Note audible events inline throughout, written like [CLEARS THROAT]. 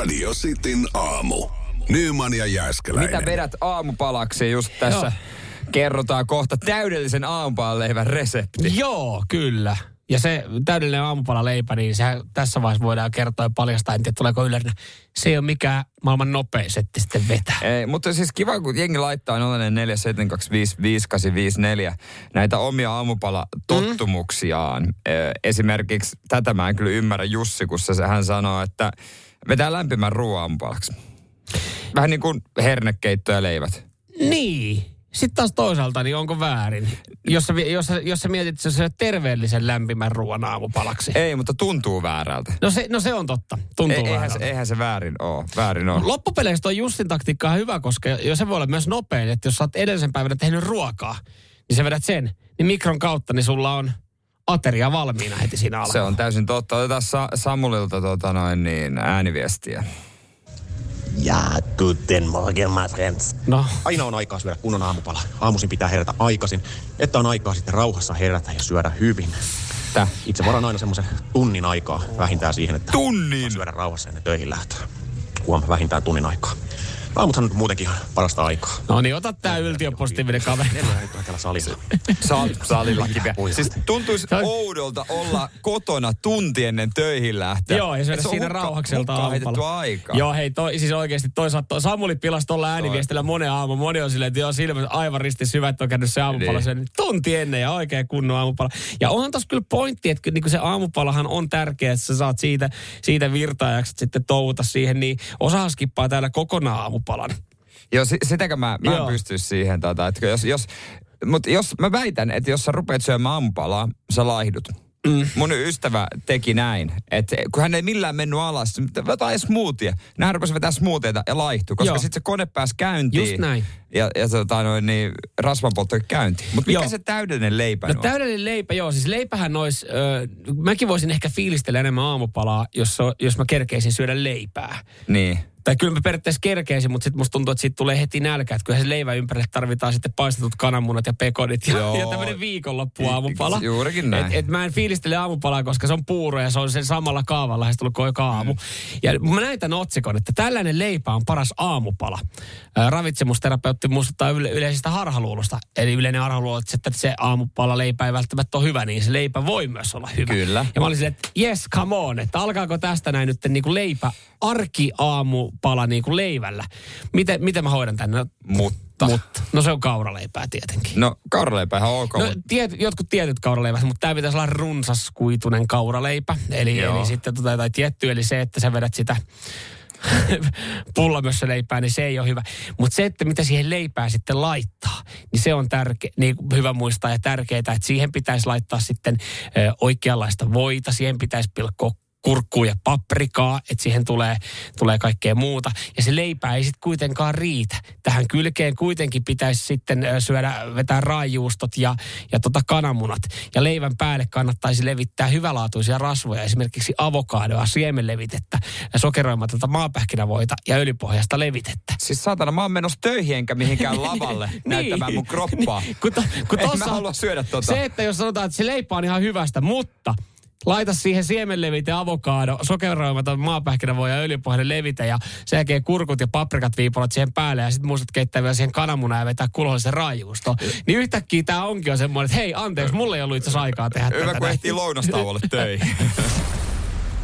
Radio Cityn aamu. Nyman ja Jääskeläinen. Mitä vedät aamupalaksi just tässä? Joo. Kerrotaan kohta täydellisen aamupalanleivän resepti. Joo, kyllä. Ja se täydellinen aamupala leipä, niin se tässä vaiheessa voidaan kertoa ja paljastaa, en tiedä tuleeko yleensä. Se ei ole mikään maailman nopein setti sitten vetää. Ei, mutta siis kiva, kun jengi laittaa 0472555854 näitä omia aamupalatottumuksiaan. Mm. Esimerkiksi tätä mä en kyllä ymmärrä Jussi, kun se, hän sanoo, että vetää lämpimän ruoan aamupalaksi. Vähän niin kuin hernekeitto ja leivät. Niin. Sitten taas toisaalta, niin onko väärin? Jos sä, jos sä, jos sä mietit, että se on terveellisen lämpimän ruoan aamupalaksi. Ei, mutta tuntuu väärältä. No se, no se on totta. Tuntuu Ei, eihän, väärältä. se, eihän se väärin ole. Väärin on. Loppupeleissä toi Justin taktiikka on hyvä, koska jo se voi olla myös nopein, että jos sä oot edellisen päivänä tehnyt ruokaa, niin sä vedät sen, niin mikron kautta, niin sulla on ateria valmiina heti siinä alkuun. Se on täysin totta. Otetaan Sa- Samulilta tota noin niin, ääniviestiä. Ja, guten morgen, my friends. No, Aina on aikaa syödä kunnon aamupala. Aamuisin pitää herätä aikaisin, että on aikaa sitten rauhassa herätä ja syödä hyvin. Tää. Itse varan aina semmoisen tunnin aikaa vähintään siihen, että Tunnin? syödä rauhassa ennen töihin lähtöä. Huom, vähintään tunnin aikaa. Aamuthan on muutenkin ihan parasta aikaa. no niin, ota tää yltiöpositiivinen kaveri. Neljä aikaa täällä salilla. Sa- salillakin vielä. Siis tuntuisi oudolta olla kotona tunti ennen töihin lähtöä. Joo, ja syödä Et se on siinä hukka- rauhakselta aamupala. aikaa. Joo, hei, toi, siis oikeasti toisaalta toi Samuli pilasi tuolla ääniviestillä monen aamu. Moni on silleen, että joo, silmät aivan risti syvät on käynyt se aamupala Niin. sen tunti ennen ja oikein kunnon aamupala. Ja onhan tossa kyllä pointti, että niin se aamupalahan on tärkeä, että sä saat siitä, siitä virtaa ja jaksat sitten touhuta siihen, niin osahan skippaa täällä kokonaan aamupalan. Joo, si- sitäkö mä, mä en pysty siihen. Tota, että jos, jos, mutta jos mä väitän, että jos sä rupeat syömään aamupalaa, sä laihdut. Mm. Mun ystävä teki näin, että kun hän ei millään mennyt alas, jotain smoothie. Nämä rupesi vetää smoothieita ja laihtui, koska sitten se kone pääsi käyntiin. Just näin. Ja, ja tota noin, niin rasvanpoltto käyntiin. Mutta mikä Joo. se täydellinen leipä No on? täydellinen leipä, joo. Siis leipähän olisi, ö, mäkin voisin ehkä fiilistellä enemmän aamupalaa, jos, jos mä kerkeisin syödä leipää. Niin. Tai kyllä mä periaatteessa kerkeisin, mutta sitten musta tuntuu, että siitä tulee heti nälkä. Että kyllähän se leivän ympärille tarvitaan sitten paistetut kananmunat ja pekonit ja, Joo. ja tämmöinen viikonloppu aamupala. Juurikin näin. Et, et mä en fiilistele aamupalaa, koska se on puuro ja se on sen samalla kaavalla lähestullut joka aamu. Mm. Ja mä näin tämän otsikon, että tällainen leipä on paras aamupala. Ää, Ravitsemusterapeutti muistuttaa yle, yleisestä harhaluulosta. Eli yleinen harhaluulo, että se aamupala leipä ei välttämättä ole hyvä, niin se leipä voi myös olla hyvä. Kyllä. Ja mä olin silleen, että yes, come on, että alkaako tästä näin nyt niin kuin leipä, arkiaamupala niin kuin leivällä. Miten, miten mä hoidan tänne? No, Mutta. mutta. No se on kauraleipää tietenkin. No kauraleipä ihan ok. No, No, tiet, jotkut tietyt kauraleivät, mutta tämä pitäisi olla runsaskuitunen kauraleipä. Eli, Joo. eli sitten tota, tai tietty, eli se, että sä vedät sitä [LAUGHS] pullamössöleipää, niin se ei ole hyvä. Mutta se, että mitä siihen leipää sitten laittaa, niin se on tärke, niin hyvä muistaa ja tärkeää, että siihen pitäisi laittaa sitten ö, oikeanlaista voita, siihen pitäisi pilkkoa kurkkuu ja paprikaa, että siihen tulee, tulee kaikkea muuta. Ja se leipä ei sitten kuitenkaan riitä. Tähän kylkeen kuitenkin pitäisi sitten syödä, vetää raajuustot ja, ja tota kananmunat. Ja leivän päälle kannattaisi levittää hyvälaatuisia rasvoja, esimerkiksi avokadoa, siemenlevitettä, sokeroimatonta maapähkinävoita ja öljypohjasta levitettä. Siis saatana, mä oon menossa töihin enkä mihinkään [LAUGHS] lavalle näyttämään mun kroppaa. Niin, kun to, kun En tossa, mä halua syödä tota. Se, että jos sanotaan, että se leipä on ihan hyvästä, mutta laita siihen siemenlevite, avokaado, sokeroimaton maapähkinävoja ja öljypohjainen levite ja sen jälkeen kurkut ja paprikat viipalot siihen päälle ja sitten muistat keittää vielä siihen kananmunan ja vetää kulhollisen raajuusto. Niin yhtäkkiä tämä onkin jo semmoinen, että hei anteeksi, mulla ei ollut itse asiassa aikaa tehdä Hyvä, tätä. kun ehtii lounastauolle [LAUGHS] töihin.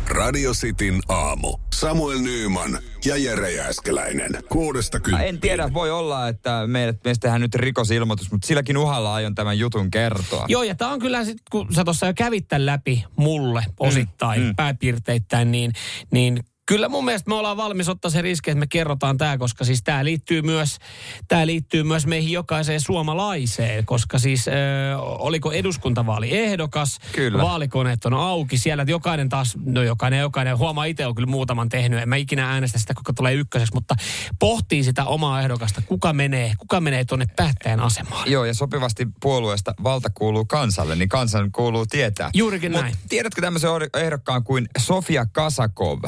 Radio Cityn aamu. Samuel Nyyman ja Jere Jääskeläinen. Kuudesta kymppiin. En tiedä, voi olla, että meidät, meistä tehdään nyt rikosilmoitus, mutta silläkin uhalla aion tämän jutun kertoa. Joo, ja tämä on kyllä, sit, kun sä tuossa jo kävit tämän läpi mulle osittain, mm, pääpiirteittäin, niin, niin kyllä mun mielestä me ollaan valmis ottaa se riski, että me kerrotaan tämä, koska siis tämä liittyy myös, tää liittyy myös meihin jokaiseen suomalaiseen, koska siis ö, oliko eduskuntavaali ehdokas, Kyllä. vaalikoneet on auki, siellä jokainen taas, no jokainen jokainen, huomaa itse on kyllä muutaman tehnyt, en mä ikinä äänestä sitä, kuka tulee ykköseksi, mutta pohtii sitä omaa ehdokasta, kuka menee, kuka menee tuonne päättäjän asemaan. Joo, ja sopivasti puolueesta valta kuuluu kansalle, niin kansan kuuluu tietää. Juurikin Mut näin. tiedätkö tämmöisen ehdokkaan kuin Sofia Kasakov?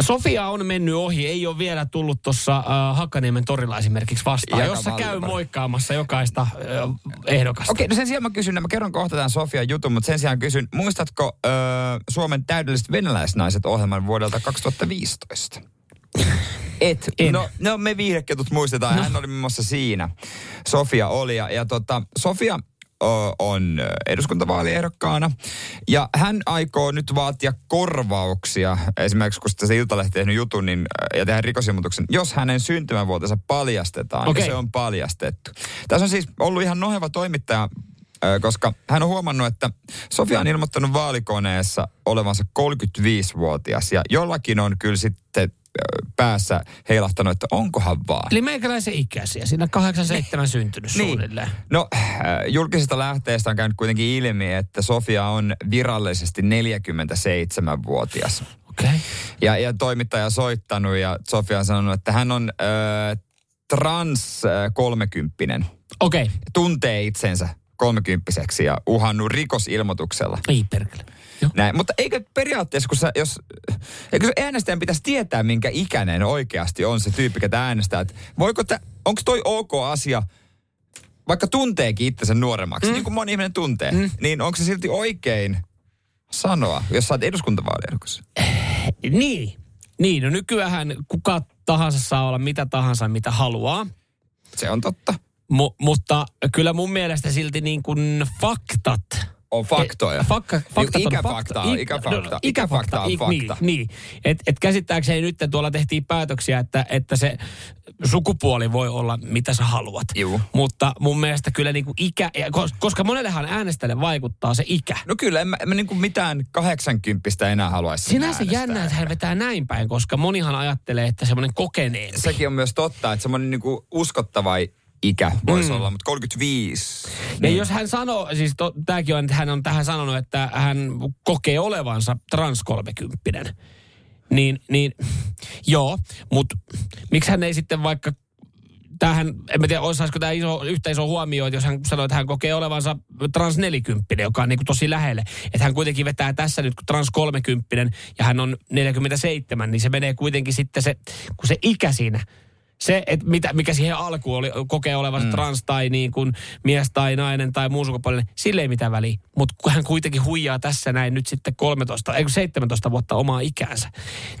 Sofia on mennyt ohi, ei ole vielä tullut tuossa äh, Hakaniemen torilla esimerkiksi vastaan, Jakaa jossa käy moikkaamassa jokaista äh, ehdokasta. Okei, no sen sijaan mä kysyn, mä kerron kohta tämän Sofian jutun, mutta sen sijaan kysyn, muistatko ö, Suomen täydelliset venäläisnaiset ohjelman vuodelta 2015? Et. En. No, no me viihdeketut muistetaan. No. Hän oli muun muassa siinä. Sofia oli. Ja, ja tota, Sofia on eduskuntavaaliehdokkaana. Ja hän aikoo nyt vaatia korvauksia, esimerkiksi kun se Iltalehti tehnyt jutun niin, ja tehdään rikosilmoituksen, jos hänen syntymävuotensa paljastetaan. Okei. Ja se on paljastettu. Tässä on siis ollut ihan noheva toimittaja koska hän on huomannut, että Sofia on ilmoittanut vaalikoneessa olevansa 35-vuotias ja jollakin on kyllä sitten päässä heilahtanut, että onkohan vaan. Eli meikäläisen ikäisiä, siinä 87 syntynyt suunnilleen. No, äh, julkisesta lähteestä on käynyt kuitenkin ilmi, että Sofia on virallisesti 47-vuotias. Okei. Okay. Ja, ja toimittaja soittanut ja Sofia on sanonut, että hän on äh, trans äh, kolmekymppinen. Okei. Okay. Tuntee itsensä kolmekymppiseksi ja uhannut rikosilmoituksella. Ei perkele. Joo. Näin. Mutta eikö periaatteessa, kun sä, jos, eikö se äänestäjän pitäisi tietää, minkä ikäinen oikeasti on se tyyppi, ketä äänestää? Että voiko tä, onko toi ok asia, vaikka tunteekin itsensä nuoremmaksi, mm. niin kuin moni ihminen tuntee, mm. niin onko se silti oikein sanoa, jos sä oot eduskuntavaaliehdokas? Niin. Niin, no nykyään kuka tahansa saa olla mitä tahansa, mitä haluaa. Se on totta. Mu- mutta kyllä mun mielestä silti niin kuin faktat On faktoja. Fakka, faktat on ikäfakta on- fakta. ikäfakta- no, ikäfakta on i- fakta. Niin, niin. Et, et käsittääkseni nyt tuolla tehtiin päätöksiä, että, että se sukupuoli voi olla mitä sä haluat. Juu. Mutta mun mielestä kyllä niin kuin ikä, koska monellehan äänestäjälle vaikuttaa se ikä. No kyllä, en mä, en mä niinku mitään 80 enää haluaisi Sinänsä jännä, että hän vetää näin päin, koska monihan ajattelee, että semmoinen kokeneempi. Sekin on myös totta, että semmoinen niinku uskottava ikä voisi mm. olla, mutta 35. Ja jos hän sanoo, siis to, tämäkin on, että hän on tähän sanonut, että hän kokee olevansa trans 30 niin, niin [LAUGHS] joo, mutta miksi hän ei sitten vaikka tämähän, en mä tiedä, osaisiko tämä iso, yhtä iso huomio, että jos hän sanoo, että hän kokee olevansa trans 40, joka on niin kuin tosi lähelle. Että hän kuitenkin vetää tässä nyt, kun trans 30 ja hän on 47, niin se menee kuitenkin sitten se, kun se ikä siinä, se, että mitä, mikä siihen alkuun oli, kokee olevansa mm. trans tai niin kuin mies tai nainen tai muu sukupuolinen, sille ei mitään väliä. Mutta kun hän kuitenkin huijaa tässä näin nyt sitten 13, ei kun 17 vuotta omaa ikäänsä,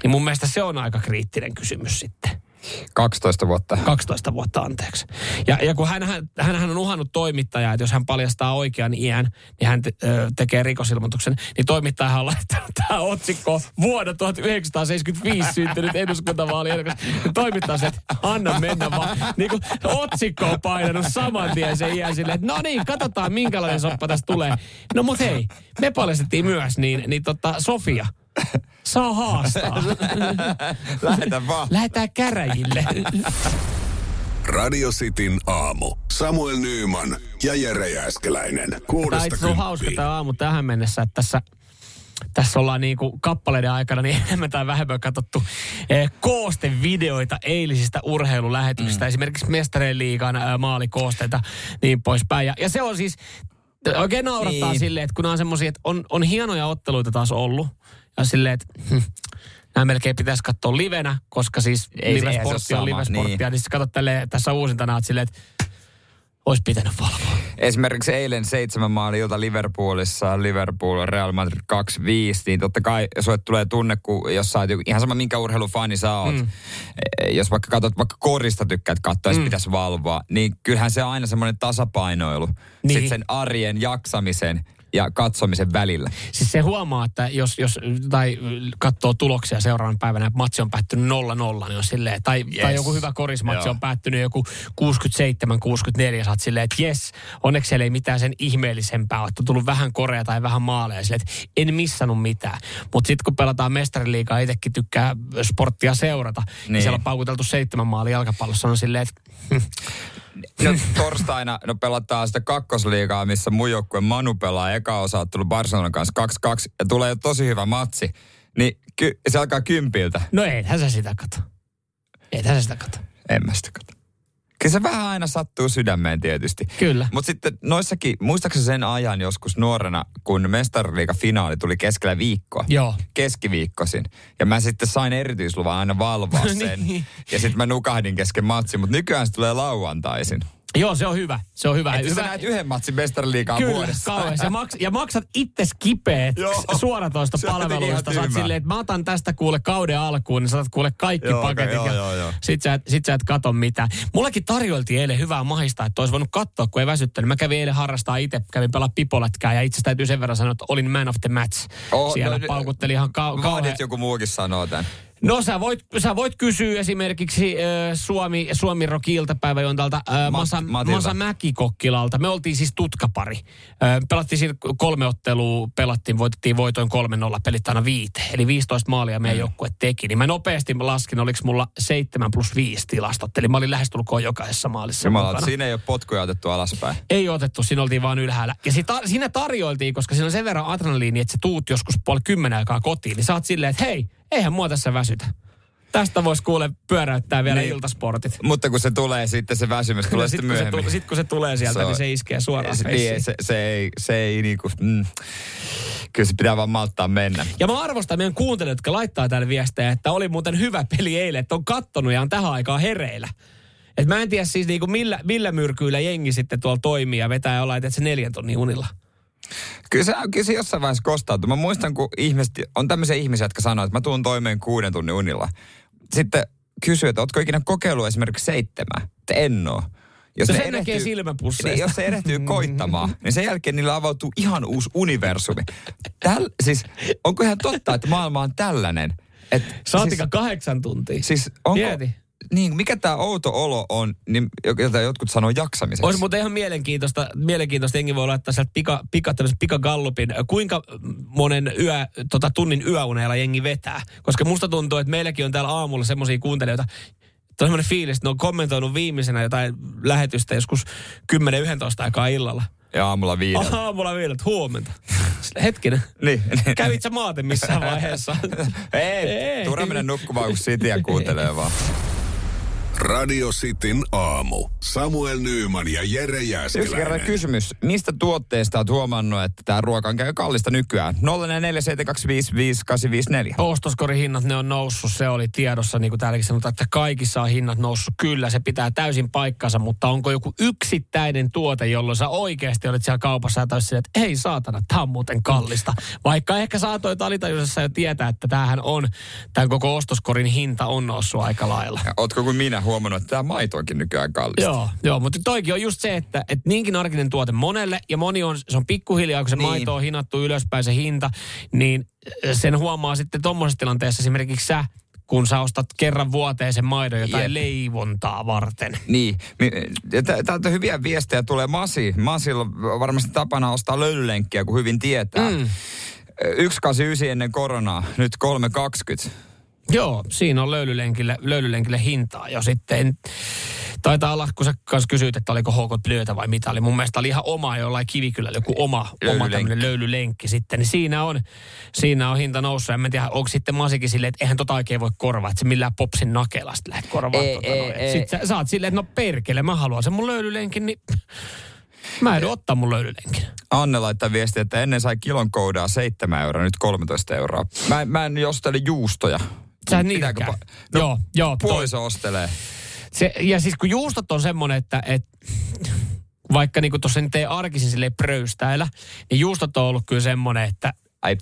niin mun mielestä se on aika kriittinen kysymys sitten. 12 vuotta. 12 vuotta anteeksi. Ja, ja kun hän, hän, hän on uhannut toimittajaa, että jos hän paljastaa oikean iän, niin hän te, ö, tekee rikosilmoituksen, niin [LAUGHS] toimittaja on laittanut tämä otsikko vuonna 1975 syntynyt eduskuntavaaliehdokas. Ja Toimittaja että anna mennä vaan. Niin kuin otsikko on painanut saman tien sen iän silleen, että no niin, katsotaan minkälainen soppa tästä tulee. No mut hei, me paljastettiin myös, niin, niin tota, Sofia, saa haastaa. [LAUGHS] Lähetä vaan. Lähetään käräjille. Radio Cityn aamu. Samuel Nyyman ja Jere Jääskeläinen. Tämä Kuudesta itse on hauska tämä aamu tähän mennessä, että tässä, tässä ollaan niinku kappaleiden aikana niin [LAUGHS] enemmän tai vähemmän katsottu eh, koostevideoita eilisistä urheilulähetyksistä. Mm. Esimerkiksi Mestareen liigan eh, maalikoosteita niin poispäin. Ja, ja se on siis, oikein naurattaa niin. Niin. silleen, että kun on semmoisia, että on, on hienoja otteluita taas ollut. Ja silleen, että hm, nämä melkein pitäisi katsoa livenä, koska siis Ei ole on livesporttia. niin. Niin sitten katsot tälleen, tässä uusintana, että silleen, että olisi pitänyt valvoa. Esimerkiksi eilen seitsemän maali ilta Liverpoolissa, Liverpool Real Madrid 2-5, niin totta kai sulle tulee tunne, kun jos sä oot ihan sama minkä urheilufani sä oot. Mm. Jos vaikka katsot, vaikka korista tykkäät katsoa, mm. pitäisi valvoa, niin kyllähän se on aina semmoinen tasapainoilu. Niin. Sitten sen arjen jaksamisen ja katsomisen välillä. Siis se huomaa, että jos, jos tai katsoo tuloksia seuraavan päivänä, että matsi on päättynyt 0-0, niin on silleen, tai, yes. tai joku hyvä korismatsi Joo. on päättynyt joku 67-64, sä oot silleen, että jes, onneksi siellä ei mitään sen ihmeellisempää, että on tullut vähän korea tai vähän maaleja, silleen, että en missannut mitään. Mutta sitten kun pelataan mestariliigaa, itsekin tykkää sporttia seurata, niin, niin siellä on paukuteltu seitsemän maalia jalkapallossa, on silleen, että [LAUGHS] No torstaina no pelataan sitä kakkosliigaa, missä mun joukkue Manu pelaa eka osaattelu Barcelonan kanssa 2-2 ja tulee tosi hyvä matsi. Niin ky- se alkaa kympiltä. no eihän sä sitä kato. Eihän sä sitä kato. En mä sitä kato. Kyllä se vähän aina sattuu sydämeen tietysti. Kyllä. Mutta sitten noissakin, muistaakseni sen ajan joskus nuorena, kun mestariliiga finaali tuli keskellä viikkoa. Joo. Keskiviikkosin. Ja mä sitten sain erityisluvan aina valvoa [LAUGHS] sen. Niin. ja sitten mä nukahdin kesken matsin, mutta nykyään se tulee lauantaisin. Joo, se on hyvä. Se on hyvä. Että hyvä. sä näet yhden matsin mestariliigaa Kyllä, vuodessa. kauhean. Ja, maks, ja maksat itse kipeet Joo. suoratoista Se palveluista. Sä oot silleen, että mä otan tästä kuule kauden alkuun, niin sä otat kuule kaikki Joo, paketit. joo, ja joo, joo. Sit, sä, sit sä et kato mitään. Mullekin tarjoiltiin eilen hyvää mahista, että olisi voinut katsoa, kun ei väsyttänyt. Mä kävin eilen harrastaa itse, kävin pelaa pipolätkää ja itse täytyy sen verran sanoa, että olin man of the match. Oh, Siellä no, paukutteli ihan kau- kauhean. Joku muukin sanoo tämän. No sä voit, sä voit kysyä esimerkiksi äh, Suomi, Suomi Rock iltapäiväjuontalta äh, Masa, Matilta. Masa Mäkikokkilalta. Me oltiin siis tutkapari. Äh, pelattiin siinä kolme ottelua, pelattiin, voitettiin voitoin 3-0, pelit aina viite. Eli 15 maalia meidän joukkue teki. Niin mä nopeasti laskin, oliko mulla 7 plus 5 tilastot. Eli mä olin lähestulkoon jokaisessa maalissa Jumala, siinä ei ole potkuja otettu alaspäin. Ei otettu, siinä oltiin vaan ylhäällä. Ja sit, siinä tarjoiltiin, koska siinä on sen verran adrenaliini, että sä tuut joskus puoli kymmenen aikaa kotiin, niin sä oot silleen, että hei, eihän mua tässä väsytä. Tästä voisi kuule pyöräyttää vielä Niin. niin. iltasportit. Mutta kun se tulee sitten, se väsymys tulee Sitten sitten kun, se myöhemmin. tu- sit kun se tulee sieltä, Se on- niin se iskee suoraan se, niin, se, se, ei, se ei niinku, mm, kyllä se pitää vaan malttaa mennä. Ja mä arvostan meidän kuuntelijat, jotka laittaa täällä viestejä, että oli muuten hyvä peli eilen, että on kattonut ja on tähän aikaan hereillä. Et mä en tiedä siis niinku millä, millä myrkyillä jengi sitten tuolla toimii ja vetää jollain, että se neljän tonnin unilla. Kyllä se, kyllä se jossain vaiheessa kostautuu. Mä muistan, kun ihmiset, on tämmöisiä ihmisiä, jotka sanoo, että mä tuun toimeen kuuden tunnin unilla. Sitten kysyy, että ootko ikinä kokeillut esimerkiksi seitsemän? Että en oo. Jos No ne sen näkee silmäpusseista. Niin, jos se erehtyy [LAUGHS] koittamaan, niin sen jälkeen niillä avautuu ihan uusi universumi. Täl, siis, onko ihan totta, että maailma on tällainen? Et, Saatika kahdeksan tuntia. Siis, siis onko, Mieti. Niin, mikä tämä outo olo on, niin, jota jotkut sanoo jaksamiseksi? Olisi muuten ihan mielenkiintoista, mielenkiintoista jengi voi laittaa sieltä pika, pika, pikagallupin, kuinka monen yö, tota, tunnin yöuneella jengi vetää. Koska musta tuntuu, että meilläkin on täällä aamulla semmoisia kuuntelijoita, on semmoinen fiilis, että ne on kommentoinut viimeisenä jotain lähetystä joskus 10-11 aikaa illalla. Ja aamulla viideltä. Aamulla viideltä, huomenta. [LAUGHS] Hetkinen, Niin, niin. kävit sä maate missään vaiheessa? [LAUGHS] Ei, Ei. turha mennä nukkumaan, kun sitiä kuuntelee vaan. [LAUGHS] Radio Cityn aamu. Samuel Nyyman ja Jere Yksi kerran Jääskeläinen. kysymys. Mistä tuotteesta olet huomannut, että tämä ruoka on käy kallista nykyään? 047255854. Ostoskorihinnat, ne on noussut, se oli tiedossa, niin kuin täälläkin sanotaan, että kaikissa on hinnat noussut. Kyllä, se pitää täysin paikkansa, mutta onko joku yksittäinen tuote, jolloin sä oikeasti olet siellä kaupassa ja silleen, että ei saatana, tämä on muuten kallista. Vaikka ehkä saatoit alitajuisessa jo tietää, että tämähän on, tämän koko ostoskorin hinta on noussut aika lailla. Ja Ootko kuin minä huomannut, että tämä maito onkin nykyään kallista? Joo, joo, mutta toikin on just se, että, että niinkin arkinen tuote monelle, ja moni on, se on pikkuhiljaa, kun se Niin. maito on hinattu ylöspäin se hinta, niin sen huomaa sitten tuommoisessa tilanteessa esimerkiksi sä, kun sä ostat kerran vuoteen sen maidon jotain Jep. leivontaa varten. Niin. Täältä hyviä viestejä tulee Masi. Masilla on varmasti tapana ostaa löylylenkkiä, kun hyvin tietää. Mm. 189 ennen koronaa, nyt 320. Joo, siinä on löylylenkille, löylylenkille hintaa jo sitten. Taitaa olla, kun sä kanssa kysyit, että oliko HK Blötä vai mitä oli. Mun mielestä oli ihan oma jollain kivikylällä joku oma, oma Löylylenkki. tämmöinen löylylenkki sitten. Niin siinä on, siinä on hinta noussut. En mä tiedä, onko sitten Masikin silleen, että eihän tota oikein voi korvaa. Että se millään popsin nakelasta lähde korvaa. Ei, tota ei, noin. ei. Sitten sä, sä oot silleen, että no perkele, mä haluan sen mun löylylenkin, niin mä en ottaa mun löylylenkin. Anne laittaa viestiä, että ennen sai kilon koudaa 7 euroa, nyt 13 euroa. Mä, mä en ostele juustoja. Sä Pitääkö pa- no, Joo, joo. toi- Puoliso ostelee. Se, ja siis kun juustot on semmoinen, että et, vaikka niinku tuossa nyt ei arkisin silleen pröystäillä, niin juustot on ollut kyllä semmoinen, että Ai,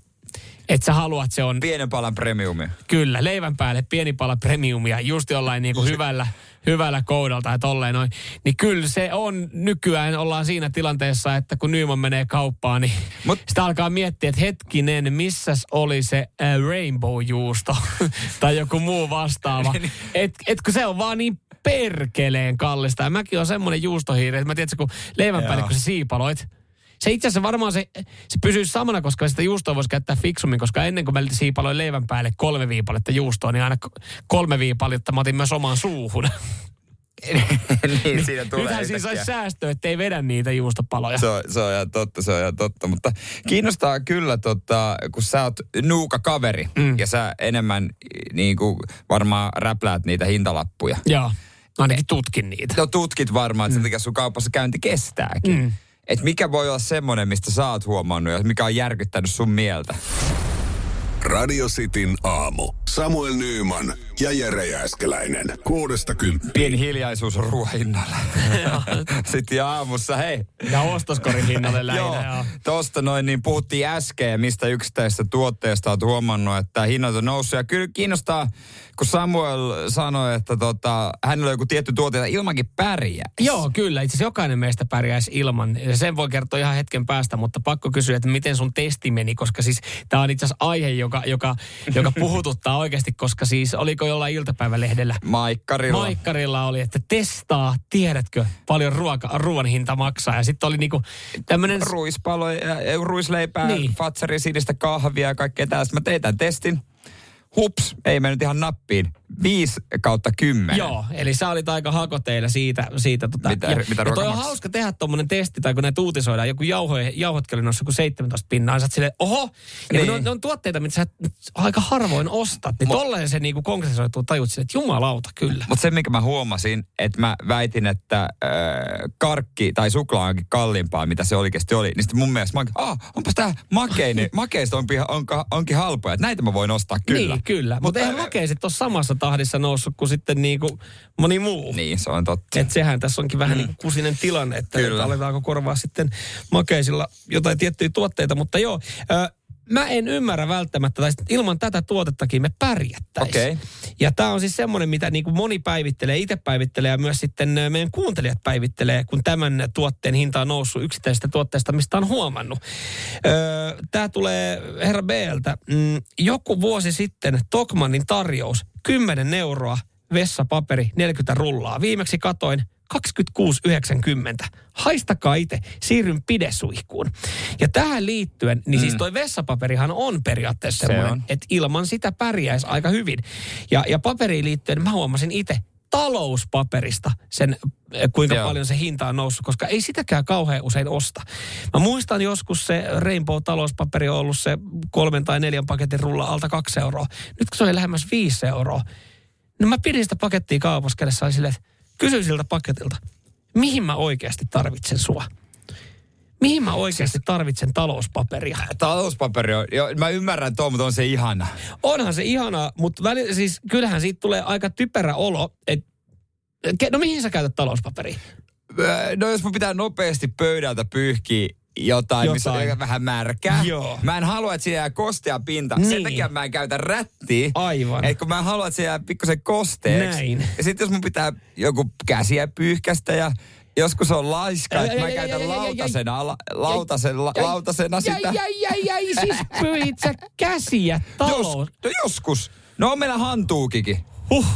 et sä haluat, se on pienen palan premiumia. kyllä leivän päälle pieni pala premiumia, just jollain niinku hyvällä, hyvällä koudalta ja tolleen noin. Niin kyllä se on, nykyään ollaan siinä tilanteessa, että kun Nyman menee kauppaan, niin Mut- sitä alkaa miettiä, että hetkinen, missäs oli se äh, rainbow-juusto [LAUGHS] tai joku muu vastaava. et, et kun se on vaan niin perkeleen kallista. Ja mäkin on semmoinen juustohiiri, että mä tiedän, kun leivän päälle, kun sä siipaloit, se itse asiassa varmaan se, se pysyy samana, koska sitä juustoa voisi käyttää fiksummin, koska ennen kuin mä siipaloin leivän päälle kolme viipaletta juustoa, niin aina ko- kolme viipaletta mä otin myös omaan suuhun. [LAUGHS] niin, siinä tulee Nythän siinä saisi säästöä, ettei vedä niitä juustopaloja. Se on, se on ihan totta, se on ihan totta. Mutta kiinnostaa kyllä, tota, kun sä oot nuuka kaveri mm. ja sä enemmän niin kuin, varmaan räpläät niitä hintalappuja. Joo, ainakin tutkin niitä. No tutkit varmaan, että sen takia sun kaupassa käynti kestääkin. Mm. Et mikä voi olla semmoinen, mistä sä oot huomannut ja mikä on järkyttänyt sun mieltä? Radio Cityn aamu. Samuel Nyyman ja Jere Jääskeläinen. Kuudesta kymppiin. Pieni hiljaisuus ruoahinnalle. Sitten [LAUGHS] aamussa, hei. Ja ostoskorin hinnalle lähinnä, joo. tosta noin niin puhuttiin äsken, mistä yksittäisestä tuotteesta olet huomannut, että hinnat on noussut. Ja kyllä kiinnostaa, kun Samuel sanoi, että tota, hänellä on joku tietty tuote, jota ilmankin pärjää. Joo, kyllä. Itse asiassa jokainen meistä pärjäisi ilman. Sen voi kertoa ihan hetken päästä, mutta pakko kysyä, että miten sun testi meni, koska siis tämä on itse asiassa aihe, joka, joka, joka [LAUGHS] puhututtaa oikeasti, koska siis oliko jollain iltapäivälehdellä Maikkarilla. Maikkarilla oli, että testaa, tiedätkö, paljon ruoka, ruoan hinta maksaa. Ja sitten oli niinku tämmöinen... Ruispaloja, ja ruisleipää, Niin. niin. fatseri, sinistä kahvia ja kaikkea tällaista. Mä tein tämän testin. Hups, ei mennyt ihan nappiin. 5 kautta 10. Joo, eli sä olit aika hakoteilla siitä. siitä tota, Mitä- ja, mitä ja toi on hauska tehdä tuommoinen testi, tai kun näitä uutisoidaan, joku jauho, jauhotkin oli noussut joku 17 pinnaa, sä oot silleen, oho, ja niin. Niin. ne, on, ne on tuotteita, mitä sä aika harvoin ostat, niin tolleen se niinku konkretisoituu, tajut silleen, että jumalauta, kyllä. Mutta se, mikä mä huomasin, että mä väitin, että äh, karkki tai suklaa onkin kalliimpaa, mitä se oikeasti oli. Niin sitten mun mielestä mä oonkin, ah, onpas tää makeinen, [LAUGHS] makeista onkin, onkin, onkin halpoja. Että näitä mä voin ostaa kyllä. Niin, kyllä. Mutta eihän makeiset ole samassa tahdissa noussut kuin sitten niinku moni muu. Niin, se on totta. Että sehän tässä onkin vähän mm. niin kuin kusinen tilanne, että, että aletaanko korvaa sitten makeisilla jotain tiettyjä tuotteita. Mutta joo, ö, mä en ymmärrä välttämättä, tai ilman tätä tuotettakin me pärjättäisiin. Okei. Ja tämä on siis semmoinen, mitä niin kuin moni päivittelee, itse päivittelee ja myös sitten meidän kuuntelijat päivittelee, kun tämän tuotteen hinta on noussut yksittäisestä tuotteesta, mistä on huomannut. Tämä tulee herra Bltä. Mm, joku vuosi sitten Tokmannin tarjous, 10 euroa, vessapaperi, 40 rullaa. Viimeksi katoin 26,90. Haistakaa itse, siirryn pidesuihkuun. Ja tähän liittyen, niin siis toi vessapaperihan on periaatteessa Se semmoinen, on. että ilman sitä pärjäisi aika hyvin. Ja, ja paperiin liittyen mä huomasin itse talouspaperista sen, eh, kuinka Joo. Joo. paljon se hinta on noussut, koska ei sitäkään kauhean usein osta. Mä muistan joskus se Rainbow-talouspaperi on ollut se kolmen tai neljän paketin rulla alta kaksi euroa. Nyt kun se oli lähemmäs viisi euroa, no mä pidin sitä pakettia kaupassa kädessä silleen, että kysyin siltä paketilta, mihin mä oikeasti tarvitsen sua? Mihin mä oikeasti tarvitsen talouspaperia? Talouspaperi on, jo, mä ymmärrän tuo, mutta on se ihana. Onhan se ihanaa, mutta väli, siis kyllähän siitä tulee aika typerä olo, että No mihin sä käytät talouspaperia? No jos mun pitää nopeasti pöydältä pyyhkiä jotain, missä Jotain. on vähän märkää. Joo. Mä en halua, että siinä jää kostea pinta. Niin. Sen takia mä en käytä rättiä. Aivan. Et kun mä haluan, että se jää pikkusen kosteeksi. Näin. Ja sitten jos mun pitää joku käsiä pyyhkästä ja joskus on laiska, Ai, että mä käytän lautasena, la- lautasen, la- lautasena sitä. Jäi, jäi, jäi, siis pyhit sä käsiä talous. [LAUGHS] Jos, no joskus. No on meillä hantuukikin. Huh,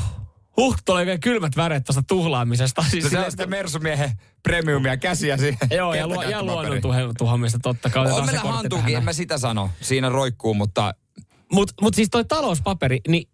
huh, tulee vielä kylmät väret tuosta tuhlaamisesta. Siis No se on sitä Mersumiehen premiumia käsiä siihen. [LAUGHS] Joo, ja, luo, ja luonnon tuhoamista totta kai. On meillä hantuukin, en mä sitä sano. Siinä roikkuu, mutta Mutta mut siis toi talouspaperi, niin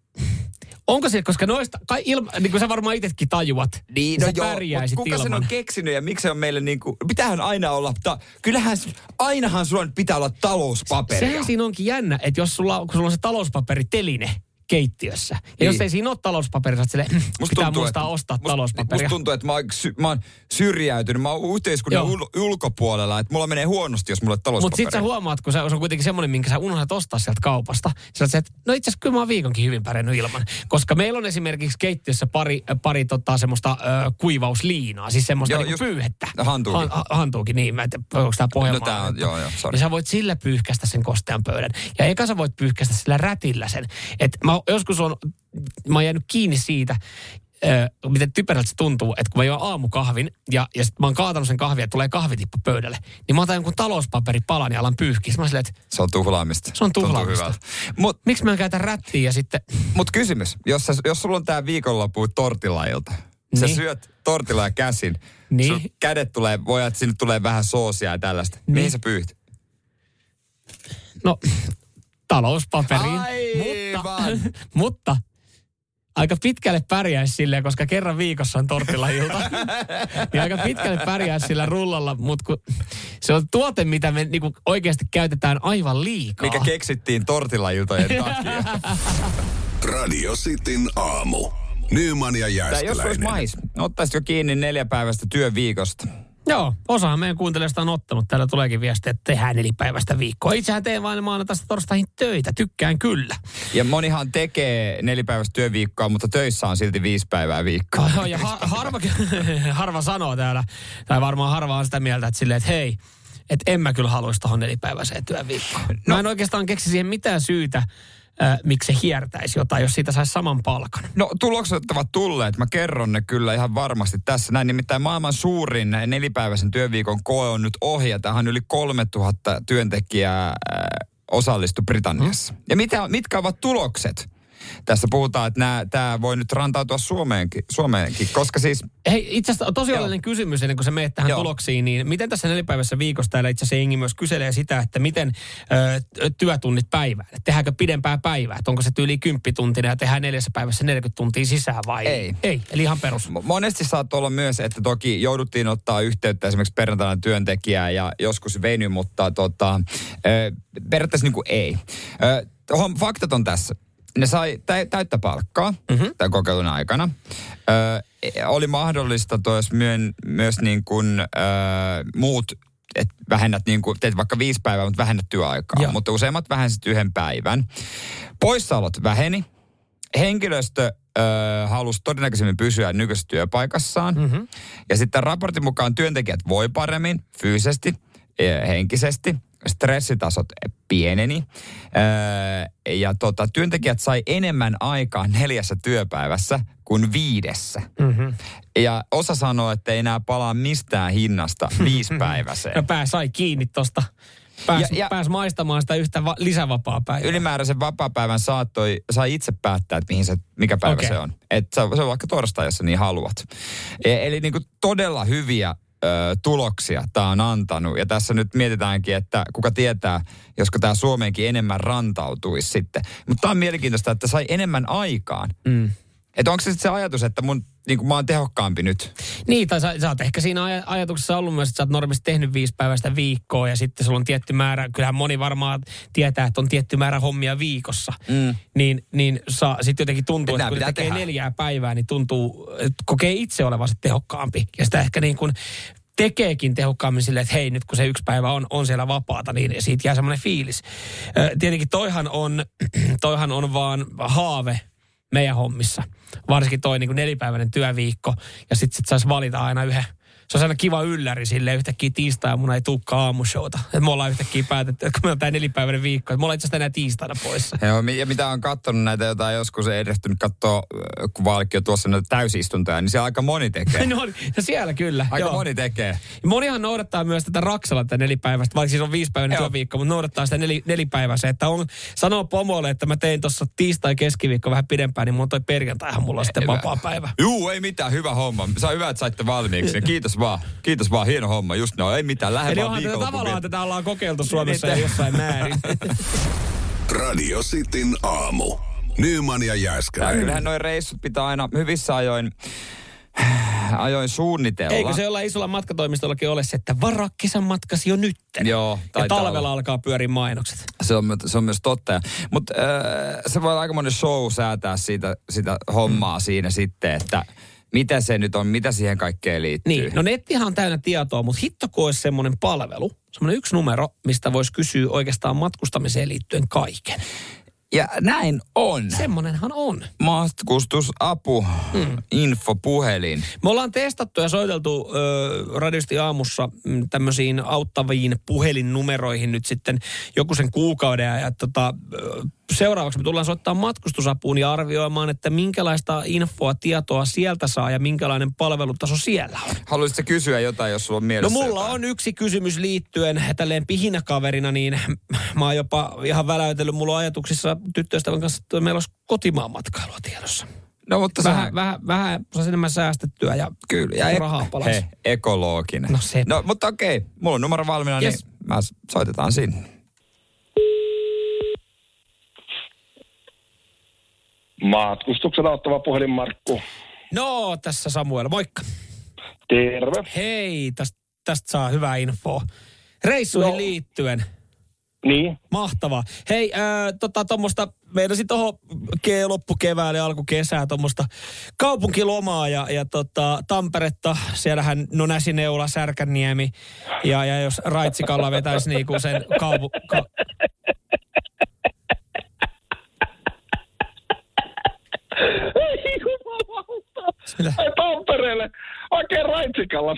onko se, koska noista, kai ilma, niin kuin sä varmaan itsekin tajuat, Niin, sä no joo, pärjäisit kuka sen ilman. on keksinyt ja miksi se on meille niin kuin, pitäähän aina olla, ta, kyllähän, ainahan sulla pitää olla talouspaperia. Sehän siinä onkin jännä, että jos sulla, kun sulla on se talouspaperiteline keittiössä, ja Niin. jos ei siinä ole talouspaperia, silleen, "Mm, pitää muistaa että- ostaa musta- talouspaperia. Musta tuntuu, että mä oon, sy, mä oon syrjäytynyt, mä oon yhteiskunnan Joo. ul, ulkopuolella, että mulla menee huonosti, jos mulla on Mutta talouspaperia. sit sä huomaat, kun se on kuitenkin semmoinen, minkä sä unohdat ostaa sieltä kaupasta. Sä oot että no itse asiassa kyllä mä oon viikonkin hyvin pärjännyt ilman. Koska meillä on esimerkiksi keittiössä pari, pari tota, semmoista ö, kuivausliinaa, siis semmoista Joo, niinku just- pyyhettä. hantuuki. Han, ha- hantuuki, niin. Mä en tiedä, onko tää Pohjanmaa. No tää on- joo, joo, sorry. Ja sä voit sillä pyyhkästä sen kostean pöydän. Ja eka sä voit pyyhkästä sillä rätillä sen. Et mä joskus on, mä oon jäänyt kiinni siitä, Ö, miten typerältä se tuntuu, että kun mä juon aamukahvin ja, ja sit mä oon kaatanut sen kahvia ja tulee kahvitippa pöydälle, niin mä otan jonkun talouspaperipalan ja alan pyyhkiä. Mä silleen, että Se on tuhlaamista. Se on tuhlaamista. Mut, miksi mä en käytä rättiä ja sitten... mut kysymys, jos, sä, jos sulla on tää viikonloppu tortilailta, sä Niin. syöt tortilaa käsin, Niin. sun kädet tulee, voi että sinne tulee vähän soosia ja tällaista. Niin. Mihin sä pyyhit? No, talouspaperiin. Aivan. Mutta, mutta aika pitkälle pärjäisi silleen, koska kerran viikossa on tortilailta. [LAUGHS] niin aika pitkälle pärjäisi sillä rullalla, mutta kun se on tuote, mitä me niinku oikeasti käytetään aivan liikaa. Mikä keksittiin tortilailtojen [LAUGHS] takia. Radio Cityn aamu. Nyman ja Tai jos olisi Jääskeläinen. mais, ottaisit jo kiinni neljä päivästä työviikosta. Joo, osahan meidän kuuntelijoista on ottanut. Täällä tuleekin viesti, että tehdään nelipäiväistä viikkoa. Itsehän teen vain maanantaista torstaihin töitä. Tykkään kyllä. Ja monihan tekee nelipäiväistä työviikkoa, mutta töissä on silti viisi päivää viikkoa. Joo, ja har, harva, [LAUGHS] harva sanoo täällä, tai varmaan harva on sitä mieltä, että silleen, että hei, että en mä kyllä haluaisi tuohon nelipäiväiseen työviikkoon. No. Mä en oikeastaan keksi siihen mitään syytä, äh, miksi se hiertäisi jotain, jos siitä saisi saman palkan. No tulokset ovat tulleet, mä kerron ne kyllä ihan varmasti tässä. Näin nimittäin maailman suurin nelipäiväisen työviikon koe on nyt ohi, ja tähän yli 3000 työntekijää äh, osallistu Britanniassa. Hmm. Ja mitä, mitkä ovat tulokset? Tässä puhutaan, että tämä voi nyt rantautua Suomeenkin, Suomeenkin koska siis... Hei, itse asiassa tosi oleellinen kysymys ennen kuin sä menet tähän Joo. tuloksiin, niin miten tässä nelipäivässä viikossa täällä itse asiassa Ingi myös kyselee sitä, että miten ö, työtunnit päivään, että tehdäänkö pidempää päivää, että onko se tyyli 10 tuntia ja tehdään neljässä päivässä 40 tuntia sisään vai ei? Ei, eli ihan perus. Monesti saattaa olla myös, että toki jouduttiin ottaa yhteyttä esimerkiksi perjantaina työntekijää ja joskus veny, mutta tota, ö, periaatteessa niin kuin ei. Ö, faktat on tässä ne sai täyttä palkkaa mm-hmm. tämän kokeilun aikana. Ö, oli mahdollista tois myön, myös niin kuin, ö, muut, että vähennät niin kuin, teet vaikka viisi päivää, mutta vähennät työaikaa. Joo. Mutta useimmat vähensivät yhden päivän. Poissaolot väheni. Henkilöstö ö, halusi todennäköisemmin pysyä nykyisessä työpaikassaan. Mm-hmm. Ja sitten raportin mukaan työntekijät voi paremmin fyysisesti, henkisesti – stressitasot pieneni öö, ja tota, työntekijät sai enemmän aikaa neljässä työpäivässä kuin viidessä. Mm-hmm. Ja osa sanoo, että ei enää palaa mistään hinnasta viisipäiväiseen. [LAUGHS] No pää sai kiinni tosta. Pääs, ja, ja, pääs maistamaan sitä yhtä va- lisävapaa-päivää. Ylimääräisen vapaa-päivän saattoi, sai itse päättää, että mihin se, mikä päivä okay. se on. Että se, se on vaikka torstai, jos niin haluat. E, eli niin kuin todella hyviä ö, tuloksia tämä on antanut. Ja tässä nyt mietitäänkin, että kuka tietää, josko tämä Suomeenkin enemmän rantautuisi sitten. Mutta tämä on mielenkiintoista, että sai enemmän aikaan. Mm. Että onko se sitten se ajatus, että mun, niin mä oon tehokkaampi nyt? Niin, tai sä, sä oot ehkä siinä aj- ajatuksessa ollut myös, että sä oot normisti tehnyt viisi päivästä viikkoa ja sitten sulla on tietty määrä, kyllähän moni varmaan tietää, että on tietty määrä hommia viikossa. Mm. Niin, niin sitten jotenkin tuntuu, että, että kun tekee tehdä. neljää päivää, niin tuntuu, että kokee itse olevansa tehokkaampi. Ja sitä ehkä niin kuin tekeekin tehokkaammin silleen, että hei, nyt kun se yksi päivä on, on siellä vapaata, niin siitä jää semmoinen fiilis. Tietenkin toihan on, [CLEARS THROAT] toihan on vaan haave meidän hommissa. Varsinkin toi niin kuin nelipäiväinen työviikko. Ja sitten sit saisi valita aina yhden se on aina kiva ylläri sille yhtäkkiä tiistai mun ei tulekaan aamushowta. Et me ollaan yhtäkkiä päätetty, että kun meillä on tämä nelipäiväinen viikko, että me ollaan itse asiassa tänään tiistaina poissa. Joo, ja mitä on katsonut näitä jotain joskus ei ehtinyt katsoa, kun Valkki on tuossa näitä täysistuntoja, niin siellä aika moni tekee. [LAUGHS] no, no siellä kyllä. Aika joo. moni tekee. Ja monihan noudattaa myös tätä Raksalla tätä nelipäiväistä, vaikka siis on viisipäiväinen työviikko, mutta noudattaa sitä nel, nelipäiväistä. Että on, sanoo pomolle, että mä tein tuossa tiistai keskiviikko vähän pidempään, niin mun toi perjantaihan mulla on sitten vapaa päivä. Juu, ei mitään, hyvä homma. Se on hyvä, että saitte valmiiksi. [LAUGHS] Kiitos vaan. Kiitos vaan, hieno homma. Just no, ei mitään, lähde Eli vaan tätä tavallaan tätä ollaan kokeiltu Suomessa niin, jossain määrin. [LAUGHS] Radio Cityn aamu. Nyman ja Jääskäläinen. Kyllähän noin reissut pitää aina hyvissä ajoin [SIGHS] ajoin suunnitella. Eikö se olla isolla matkatoimistollakin ole se, että varaa kesän matkasi jo nyt? Joo. Ja talvella olla. alkaa pyöriä mainokset. Se on, se on myös totta. Mutta äh, se voi aika monen show säätää siitä, sitä hommaa mm. siinä sitten, että mitä se nyt on, mitä siihen kaikkeen liittyy. Niin, no nettihan on täynnä tietoa, mutta hitto kun olisi semmoinen palvelu, semmoinen yksi numero, mistä voisi kysyä oikeastaan matkustamiseen liittyen kaiken. Ja näin on. Semmonenhan on. Matkustusapu, mm. infopuhelin. Me ollaan testattu ja soiteltu ö, radiosti aamussa mm, tämmöisiin auttaviin puhelinnumeroihin nyt sitten joku sen kuukauden. Ja tota, seuraavaksi me tullaan soittaa matkustusapuun ja arvioimaan, että minkälaista infoa, tietoa sieltä saa ja minkälainen palvelutaso siellä on. Haluaisitko kysyä jotain, jos sulla on mielessä No mulla jotain? on yksi kysymys liittyen tälleen pihinäkaverina, niin mä oon jopa ihan väläytellyt mulla ajatuksissa tyttöystävän kanssa, että meillä olisi kotimaan matkailua tiedossa. No, mutta vähän, sä... vähän, vähän saisi enemmän säästettyä ja, Kyllä, ja e- rahaa palaisi. He, ekologinen. No, se. no mutta okei, mulla on numero valmiina, yes. niin mä soitetaan sinne. Matkustuksen auttava puhelin Markku. No, tässä Samuel, moikka. Terve. Hei, tästä, tästä saa hyvää infoa. Reissuihin no. liittyen. Niin, Mahtavaa. Hei, äh, tota tuommoista, meinasin tuohon ke- loppukeväälle alkukesää tuommoista kaupunkilomaa ja, ja tota, Tamperetta, siellähän no Näsineula, Särkänniemi ja, ja jos Raitsikalla vetäisi niinku sen kaupu... Ka- Ei jumalauta. Mitä? Ai Tampereelle. Oikein raitsikalla.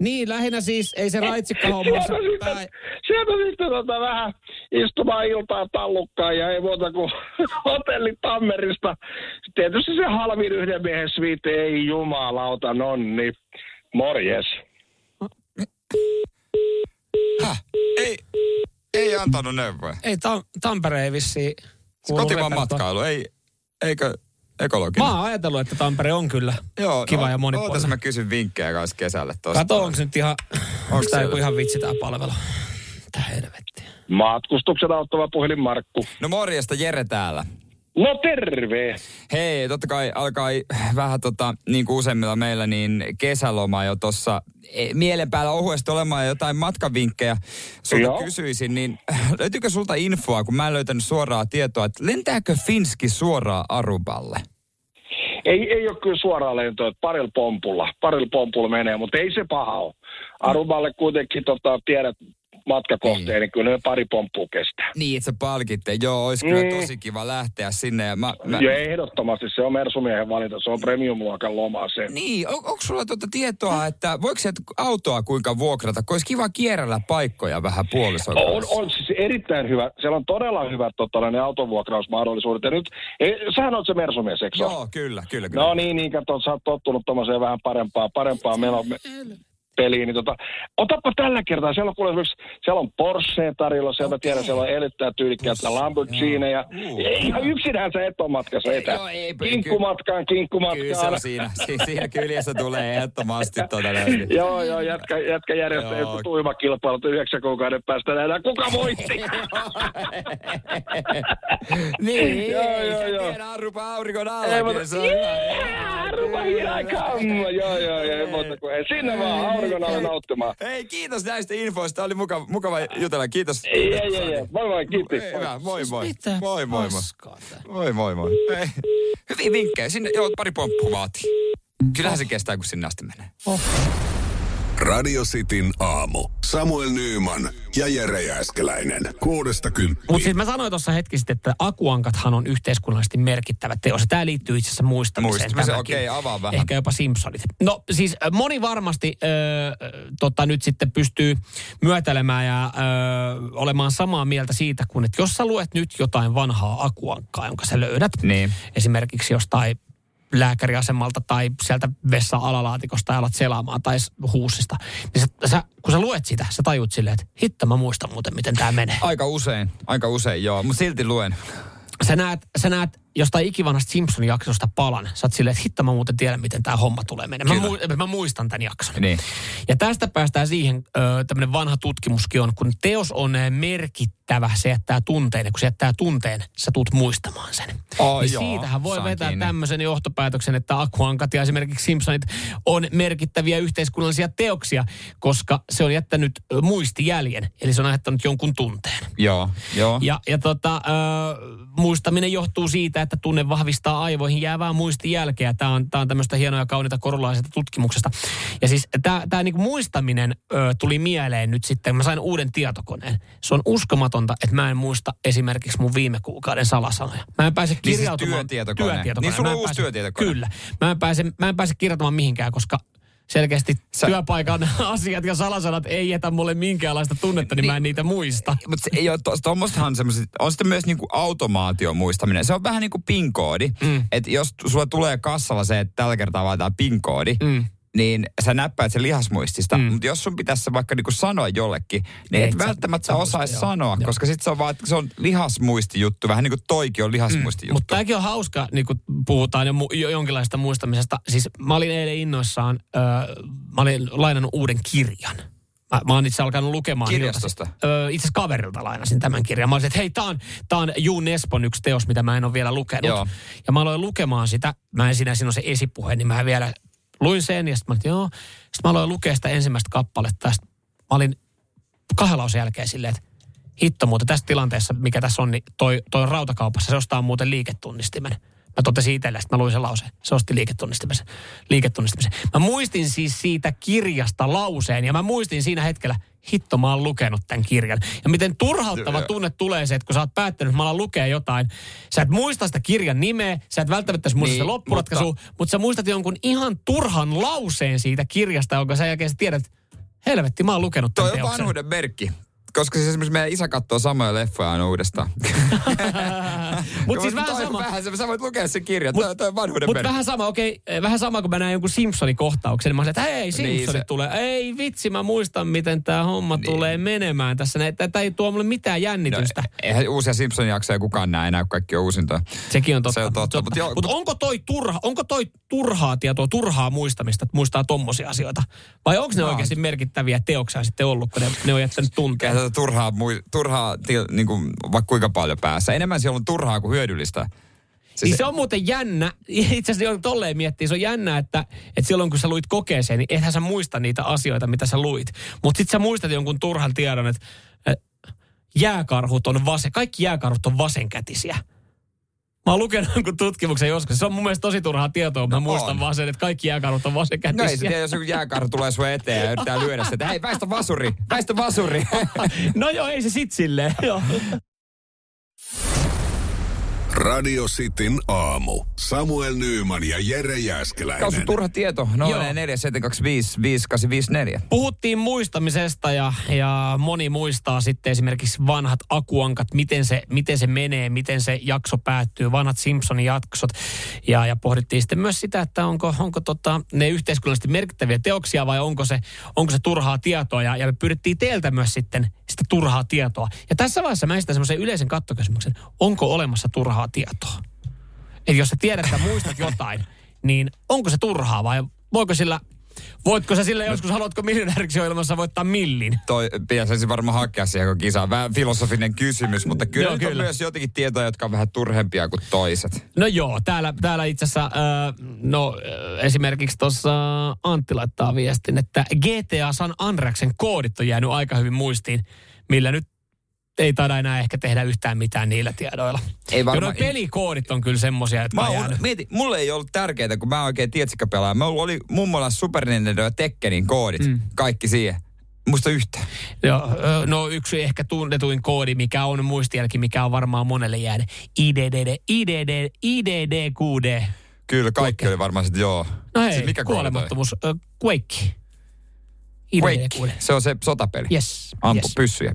niin, lähinnä siis, ei se Raitsikka hommassa Sieltä sitten, sieltä sitten tota vähän istumaan iltaa tallukkaan ja ei muuta kuin hotelli Tammerista. Tietysti se halvin yhden miehen sviitti, ei jumalauta, nonni. Morjes. Häh? Ei, ei antanut neuvoja. Ei, Tam- Tampere ei vissiin Kotimaan matkailu, ei, eikö ekologinen? Mä oon ajatellut, että Tampere on kyllä Joo, kiva no, ja monipuolinen. Ootas mä kysyn vinkkejä kanssa kesälle tosta. Kato, onko se nyt ihan, onko tämä siellä? joku ihan vitsi tämä palvelu? Mitä helvettiä. Matkustuksen auttava puhelin Markku. No morjesta, Jere täällä. No terve. Hei, totta kai alkaa vähän tota, niin kuin useimmilla meillä, niin kesäloma jo tuossa mielen päällä ohuesti olemaan ja jotain matkavinkkejä. Sulta Joo. kysyisin, niin [LAUGHS] löytyykö sulta infoa, kun mä en löytänyt suoraa tietoa, että lentääkö Finski suoraan Aruballe? Ei, ei ole kyllä suoraan lentoa, että parilla pompulla, parilla pompulla menee, mutta ei se paha ole. Aruballe kuitenkin tota, tiedät matkakohteen, niin kyllä ne pari pomppua kestää. Niin, että se palkitte. Joo, olisi kyllä Mm. tosi kiva lähteä sinne. Ja mä, mä... Ja ehdottomasti se on Mersumiehen valinta, se on premium-luokan loma se. Niin, on, onko sulla tuota tietoa, että voiko sieltä autoa kuinka vuokrata, kun olisi kiva kierrellä paikkoja vähän puolison On, on siis erittäin hyvä. Siellä on todella hyvät tota, ne autovuokrausmahdollisuudet. Ja nyt, ei, sähän oot se Mersumies, eikö se? Joo, kyllä, kyllä. kyllä. No niin, niin kato, sä oot tottunut tuommoiseen vähän parempaa, parempaa meno, me, peliin. Niin tota, otapa tällä kertaa, siellä on, kuule, esimerkiksi, siellä on Porsche tarjolla, sieltä okay. tiedän, siellä on erittäin tyylikkäitä Lamborghiniä. Uh. Ei, ihan yksinhän sä et ole matkassa Ei, joo, ei, kinkkumatkaan, Kyllä se kinkkumatkaan. on siinä, si- siinä kyljessä tulee ehdottomasti tuota. [LAUGHS] Joo, joo, jätkä, jätkä järjestää joku tuimakilpailut yhdeksän kuukauden päästä nähdään, kuka voitti. [LAUGHS] niin, [LAUGHS] Joo, joo, joo. arrupa auringon Ei, alla. se on hyvä. Yeah, Rupa here I come. Joo, joo, joo, ei muuta kuin, sinne vaan auringon alle nauttimaan. Hei, kiitos näistä infoista. Oli mukava, mukava jutella. Kiitos. Ei, ei, ei, ei. Moi moi, kiitti. Hyvä, moi moi. Mitä Moi moi moi. Moi moi moi. Hei. Hyviä vinkkejä. Sinne, joo, pari pomppua vaatii. Kyllähän se kestää, kun sinne asti menee. Radio Cityn aamu. Samuel Nyyman ja Jere Jääskeläinen. Kuudesta Mutta kymppiin. siis mä sanoin tuossa hetki sitten, että akuankathan on yhteiskunnallisesti merkittävä teos. Tämä liittyy itse asiassa muistamiseen. Muistamiseen, okei, avaa vähän. Ehkä jopa Simpsonit. No siis äh, moni varmasti ö, tota, nyt sitten pystyy myötäilemään ja ö, olemaan samaa mieltä siitä, kun että jos sä luet nyt jotain vanhaa akuankkaa, jonka sä löydät, Niin. esimerkiksi jostain lääkäriasemalta tai sieltä vessa-alalaatikosta ja alat selaamaan tai huusista, niin sä, sä, kun sä luet sitä, sä tajut silleen, että hitto mä muistan muuten, miten tämä menee. Aika usein, aika usein joo, mutta silti luen. Sä näet, sä näet jostain ikivanhasta Simpson-jaksosta palan. Sä oot silleen, että hitto mä muuten tiedän, miten tämä homma tulee menemään. Mä, mu- mä muistan tämän jakson. Niin. Ja tästä päästään siihen, tämmöinen vanha tutkimuskin on, kun teos on merkittävä, se jättää tunteen, ja kun se jättää tunteen, sä tuut muistamaan sen. Oh, niin joo, siitähän voi vetää kiinni. tämmöisen johtopäätöksen, että Akuankat ja esimerkiksi Simpsonit on merkittäviä yhteiskunnallisia teoksia, koska se on jättänyt muistijäljen, eli se on aiheuttanut jonkun tunteen. Joo, joo. Ja, ja tota, ö, muistaminen johtuu siitä, että tunne vahvistaa aivoihin jäävää muistijälkeä. Tämä on, tää on tämmöistä hienoa ja kaunita korulaisesta tutkimuksesta. Ja siis tämä niinku muistaminen ö, tuli mieleen nyt sitten, mä sain uuden tietokoneen. Se on uskomatonta, että mä en muista esimerkiksi mun viime kuukauden salasanoja. Mä en pääse Niin siis kirjautumaan. työtietokone. Niin sulla on uusi pääse- työtietokone. Kyllä. Mä en pääse, mä en pääse kirjoittamaan mihinkään, koska selkeästi Sä- työpaikan [LAUGHS] asiat ja salasanat ei jätä mulle minkäänlaista tunnetta, niin, mä en niitä muista. Mutta se ei ole, to, tuommoistahan semmoiset, on sitten myös niinku automaation muistaminen. Se on vähän niin kuin PIN-koodi. Mm. Että jos sulla tulee kassalla se, että tällä kertaa vaaditaan PIN-koodi, Mm. Niin sä näppäät sen lihasmuistista. Mm. Mm. Mutta jos sun pitäisi vaikka niinku sanoa jollekin, niin Et et, välttämättä sä osaisi joo. sanoa, Joo. koska sitten se on vaan, se on lihasmuistijuttu. Vähän niin kuin toikin on lihasmuistijuttu. Mutta tämäkin on hauska, niin kun puhutaan jo, mu- jo jonkinlaista muistamisesta. Siis mä olin eilen innoissaan, öö, mä olin lainannut uuden kirjan. Mä, mä oon itse alkanut lukemaan. Kirjastosta? Öö, itse asiassa kaverilta lainasin tämän kirjan. Mä olisin, että hei, tää on, tää on Juu Nespon yksi teos, mitä mä en ole vielä lukenut. Joo. Ja mä aloin lukemaan sitä. Mä en siinä, siinä on se esipuhe, niin mä vielä luin sen. Ja sitten mä joo. Sitten mä aloin lukea sitä ensimmäistä kappaletta. Sit mä olin kahden lauseen jälkeen silleen, että hitto muuten tässä tilanteessa, mikä tässä on, niin toi, toi on rautakaupassa, se ostaa muuten liiketunnistimen. Mä totesin itselle, että mä luin sen lauseen. Se osti liiketunnistimisen. liiketunnistimisen. Mä muistin siis siitä kirjasta lauseen ja mä muistin siinä hetkellä, hitto mä oon lukenut tämän kirjan. Ja miten turhauttava tunne tulee se, että kun sä oot päättänyt, että mä alan lukea jotain, sä et muista sitä kirjan nimeä, sä et välttämättä muista niin, sitä loppuratkaisua, mutta... mutta sä muistat jonkun ihan turhan lauseen siitä kirjasta, jonka sä jälkeen sä tiedät, helvetti, mä oon lukenut tämän Toi on vanhuuden merkki. Koska siis esimerkiksi meidän isä katsoo samoja leffoja aina uudestaan. [LAUGHS] Mutta siis vähän Toi sama. Vähän, sä sä voit lukea sen kirjan. Toi, toi on vanhuuden Mutta vähän sama, okei, okay, vähän sama kuin mä näen jonkun Simpsonin kohtauksen, niin mä sanoin, että hei, Simpsonit Niin, se- tulee. Ei vitsi, mä muistan, miten tämä homma niin. tulee menemään tässä. Tämä ei tuo mulle mitään jännitystä. No, eihän uusia Simpsonin jaksoja kukaan näe enää, kun kaikki on uusintoja. Sekin on totta. Se on totta, mutta joo, Mutta onko toi, turha, onko toi turhaa tietoa, turhaa muistamista, että muistaa tommosia asioita? Vai onko ne No. oikeasti merkittäviä teoksia sitten ollut, kun ne, ne on jättänyt tunteen? Tätä turhaa, mui- turhaa til, niin kuin, vaikka kuinka paljon päässä. Enemmän siellä on turhaa kuin hyödyllistä. Siis niin se on muuten jännä, [LAUGHS] itse asiassa jo tolleen miettii, se on jännä, että, että silloin kun sä luit kokeeseen, niin ethän sä muista niitä asioita, mitä sä luit. Mutta sit sä muistat jonkun turhan tiedon, että että jääkarhut on vasen, kaikki jääkarhut on vasenkätisiä. Mä oon lukenut jonkun tutkimuksen joskus. Se on mun mielestä tosi turhaa tietoa, mutta mä muistan On. vaan sen, että kaikki jääkarhut on No ei se vasenkätisiä. tiedä, jos joku jääkarhu tulee sun eteen ja yrittää lyödä sitä, hei, väistä vasuri, väistä vasuri. [LAUGHS] no joo, ei se sit silleen. Radio Cityn aamu. Samuel Nyyman ja Jere Kausu Jäskeläinen. turha tieto, Joo. 047255854. Puhuttiin muistamisesta ja, ja moni muistaa sitten esimerkiksi vanhat akuankat, miten se, miten se menee, miten se jakso päättyy, vanhat Simpsonin jaksot. Ja, ja pohdittiin sitten myös sitä, että onko, onko tota, ne yhteiskunnallisesti merkittäviä teoksia vai onko se, onko se turhaa tietoa. Ja, ja me pyydettiin teiltä myös sitten sitä turhaa tietoa. Ja tässä vaiheessa mä esitän semmoisen yleisen kattokysymyksen, onko olemassa turhaa tietoa? Eli jos sä tiedät, että muistat jotain, niin onko se turhaa vai voiko sillä, voitko sä sillä joskus, haluatko miljonääriksi ohjelmassa voittaa millin? Toi pitäisi varmaan hakea siihen kun kisaan. Vähän filosofinen kysymys, mutta kyllä, Joo, nyt on kyllä. myös jotenkin tietoja, jotka on vähän turhempia kuin toiset. No joo, täällä, täällä itse asiassa, äh, no esimerkiksi tuossa Antti laittaa viestin, että GTA San Andreasen koodit on jäänyt aika hyvin muistiin, millä nyt ei taida enää ehkä tehdä yhtään mitään niillä tiedoilla. Ei varmaan- nuo pelikoodit on kyllä semmosia, jotka Mä on oon, mieti, mulle ei ollut tärkeää, kun mä oikein tietsikö pelaan. Mulla oli mummolla Super Nintendo ja Tekkenin koodit, mm. kaikki siihen. Muista yhtä. Joo, no yksi ehkä tunnetuin koodi, mikä on muistijälki, mikä on varmaan monelle jäänyt. IDD, IDD, IDD-QD. Kyllä, kaikki oli varmaan sitten joo. No hei, Siis mikä kuolemattomuus. Quake. IDD-QD. Se on se sotapeli. Yes, Ampu yes. pyssyjä.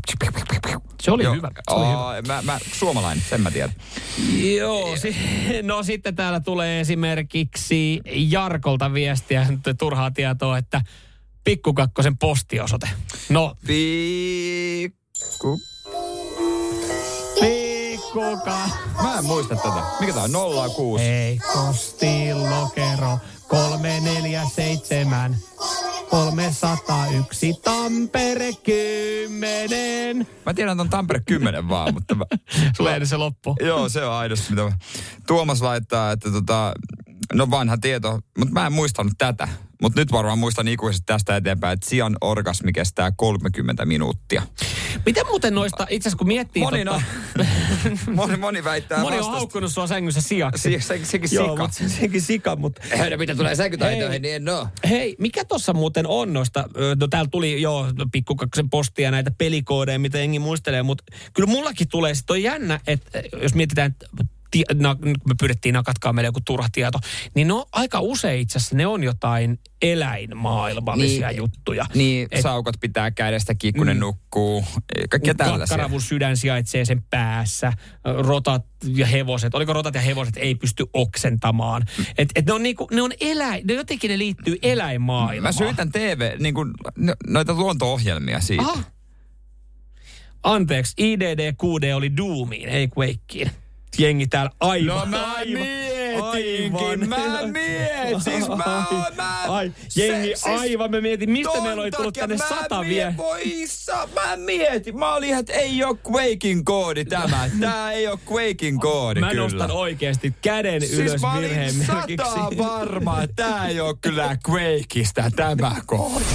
Se oli Joo. hyvä. Se oli hyvä. Aa, Mä, mä, suomalainen, sen mä tiedän. Joo, si- no sitten täällä tulee esimerkiksi Jarkolta viestiä, nyt turhaa tietoa, että pikkukakkosen postiosoite. No, Pikku. Pikkuka. Mä en muista tätä. Mikä tää on? 06. Ei, postilokero 347 301 Tampere 10. Mä tiedän ton Tampere 10 vaan, mutta mä, [LAUGHS] Sulla ei se loppu. Joo, se on aidosti mitä mä... Tuomas laittaa, että tota, no vanha tieto, mutta mä en muistanut tätä. Mutta nyt varmaan muistan ikuisesti tästä eteenpäin, että sian orgasmi kestää 30 minuuttia. Miten muuten noista, itse asiassa kun miettii... Moni, no, totta- [LAUGHS] moni, moni väittää Moni on vastasta. haukkunut sua sängyssä siaksi. Se, se, sekin Joo, sika. mutta se, sekin sika, mutta... No, mitä tulee säkytaitoihin, Hei. niin en oo. Hei, mikä tuossa muuten on noista, no täällä tuli jo pikkukaksen postia näitä pelikoodeja, mitä jengi muistelee, mutta kyllä mullakin tulee, sitten on jännä, että jos mietitään, että ti- na, me pyydettiin nakatkaa meille joku turha tieto, niin no aika usein itse asiassa ne on jotain eläinmaailmallisia Niin. juttuja. Niin, Et- saukot pitää kädestä kiinni, kun ne nukkuu. Kaikkea tällaisia. Kakkaravun sydän sijaitsee sen päässä. Rotat ja hevoset, oliko rotat ja hevoset ei pysty oksentamaan. Et, et ne on niinku, ne on eläin, ne jotenkin ne liittyy eläinmaailmaan. Mä syytän TV, niin kuin, no- noita luonto-ohjelmia siitä. Aha. Anteeksi, IDD-QD oli Doomiin, ei Quakeen. Jengi täällä aivan. No mä aivan, mietinkin, mä mietin, siis mä oon, mä... Ai, jengi aivan, mä mietin, mistä meillä oli tullut tänne sata vielä. Voi sa, mä mietin, mä olin ihan, että ei oo Quakein koodi tämä. Tää ei oo Quakein koodi Mä kyllä. nostan oikeasti käden Siis ylös mä olin sataa varma, että tää ei oo kyllä Quakeista tämä koodi.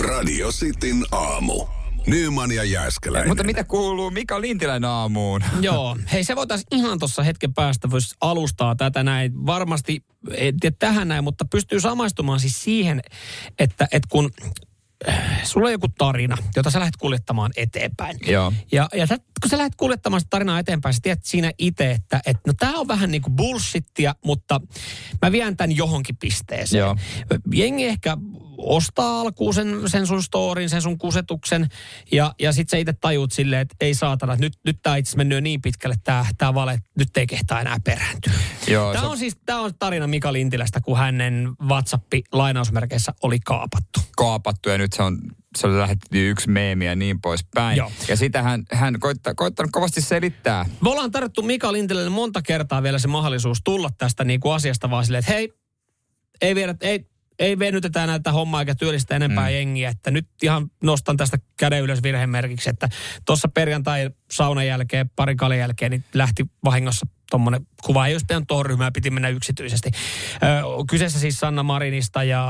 Radio Cityn aamu. Nyman ja Jääskeläinen. Mutta mitä kuuluu Mika Lintilän aamuun? [LAUGHS] Joo, hei se voitaisiin ihan tuossa hetken päästä voisi alustaa tätä näin. Varmasti, en tiedä tähän näin, mutta pystyy samaistumaan siis siihen, että, että kun äh, sulla on joku tarina, jota sä lähdet kuljettamaan eteenpäin. Joo. Ja, ja sä, kun sä lähdet kuljettamaan sitä tarinaa eteenpäin, sä tiedät siinä itse, että, että no tää on vähän niin kuin bullshittia, mutta mä vien tämän johonkin pisteeseen. Joo. Jengi ehkä ostaa alkuun sen, sen sun storin, sen sun kusetuksen, ja, ja sit sä itse tajuut silleen, että ei saatana, että nyt, nyt tää itse mennyt jo niin pitkälle tää, tää vale, nyt ei kehtaa enää perääntyä. Joo, Tämä se- on siis tää on tarina Mika Lintilästä, kun hänen WhatsAppi lainausmerkeissä oli kaapattu. kaapattu ja nyt se on se oli lähetetty yksi meemi ja niin poispäin. Joo. Ja sitä hän, hän koittaa, koittanut kovasti selittää. Me ollaan tarjottu Mika Lintilälle monta kertaa vielä se mahdollisuus tulla tästä niin kuin asiasta vaan silleen, että hei, ei viedä, ei, ei venytetä näitä hommaa eikä työllistä enempää mm. jengiä, että nyt ihan nostan tästä käden ylös virhemerkiksi, että tuossa perjantai saunan jälkeen, pari kaljan jälkeen, niin lähti vahingossa tuommoinen kuva. Ei olisi pitänyt tuohon ryhmään, piti mennä yksityisesti. Ö, kyseessä siis Sanna Marinista ja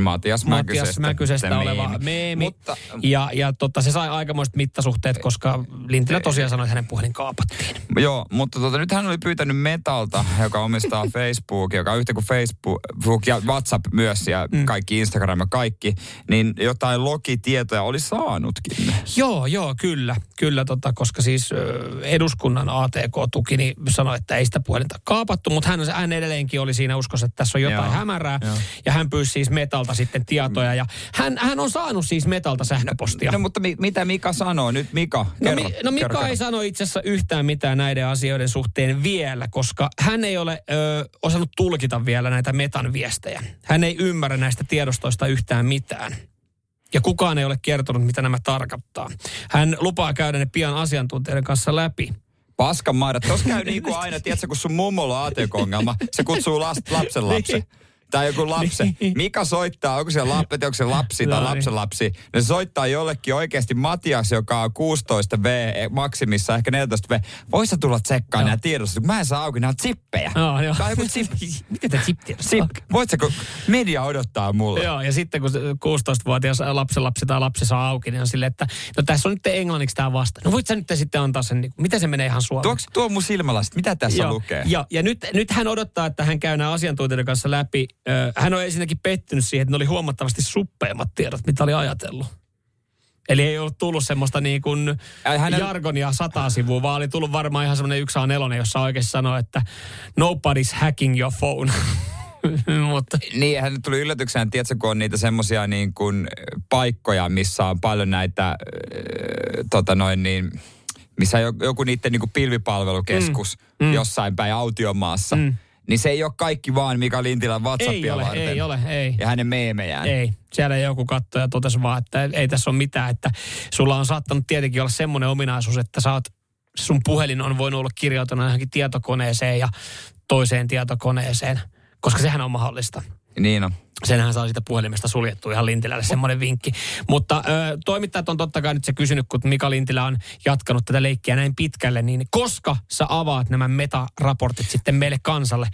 Matias Matias Mäkysestä, Mäkysestä se oleva meemi. meemi. Mutta- ja ja tota, se sai aikamoiset mittasuhteet, koska Lintilä tosiaan sanoi, että hänen puhelin kaapattiin. Joo, mutta tota, nyt hän oli pyytänyt Metalta, joka omistaa [LAUGHS] Facebook, joka on yhtä kuin Facebook ja WhatsApp myös ja mm. kaikki Instagram ja kaikki, niin jotain logitietoja oli saanutkin. Joo, joo, kyllä. Kyllä, tota, koska siis eduskunnan ATK-tuki niin sanoi, että ei sitä puhelinta kaapattu, mutta hän, hän edelleenkin oli siinä uskossa, että tässä on jotain Joo, hämärää. joo. Ja hän pyysi siis Metalta sitten tietoja. Ja hän, hän on saanut siis Metalta sähköpostia. No mutta mi- mitä Mika sanoo? Nyt Mika, No, kerro. mi, no Mika kerro, ei sano itse asiassa yhtään mitään näiden asioiden suhteen vielä, koska hän ei ole ö, osannut tulkita vielä näitä metan viestejä. Hän ei ymmärrä näistä tiedostoista yhtään mitään. Ja kukaan ei ole kertonut, mitä nämä tarkoittaa. Hän lupaa käydä ne pian asiantuntijoiden kanssa läpi. Paskan maidat. Tuossa käy [LAUGHS] niin kuin aina, tiedätkö, kun sun mummolla on ATK-ongelma, se kutsuu last, lapsen lapsen. [LAUGHS] Tai joku lapsi. [LAUGHS] Mika soittaa, onko se lapsi, onko se lapsi tai No niin. lapsen lapsi. Ne soittaa jollekin oikeasti Matias, joka on 16 V maksimissa, ehkä 14 V. Vois sä tulla tsekkaan Joo. nämä tiedostot, kun mä en saa auki, nämä on zippejä. Joo, joo. On joku zip. Miten te chip zip. Voit sä, kun media odottaa mulle. Joo, ja sitten kun se 16-vuotias lapsenlapsi tai lapsi saa auki, niin on silleen, että no tässä on nyt englanniksi tämä vasta. No voit sä nyt sitten antaa sen, niin, miten se menee ihan suomeksi? Tuoks, tuo mun silmälasit, mitä tässä Joo, lukee? Joo, ja nyt, nyt hän odottaa, että hän käy nämä asiantuntijoiden kanssa läpi. Hän on ensinnäkin pettynyt siihen, että ne oli huomattavasti suppeimmat tiedot, mitä oli ajatellut. Eli ei ollut tullut semmoista niin kuin hänellä- jargonia sataa sivua, vaan oli tullut varmaan ihan semmoinen yksi A4, jossa oikeasti sanoo, että nobody's hacking your phone. [LAUGHS] Mutta Niin, hän tuli yllätyksenä, tiedätkö, kun on niitä semmoisia niin kuin paikkoja, missä on paljon näitä, äh, tota noin niin, missä joku niiden niin kuin pilvipalvelukeskus mm. jossain päin autiomaassa. Mm. Niin se ei ole kaikki vaan Mika Lintilän ei WhatsAppia ole, varten. ei ole, ei. Ja hänen meemejään. Ei, siellä joku katsoi ja totesi vaan, että ei tässä ole mitään, että sulla on saattanut tietenkin olla semmoinen ominaisuus, että sä oot, sun puhelin on voinut olla kirjautuna johonkin tietokoneeseen ja toiseen tietokoneeseen, koska sehän on mahdollista. Niin on. Senhän saa siitä puhelimesta suljettua ihan Lintilälle semmoinen vinkki. Mutta ö, toimittajat on totta kai nyt se kysynyt, kun Mika Lintilä on jatkanut tätä leikkiä näin pitkälle, niin koska sä avaat nämä metaraportit sitten meille kansalle?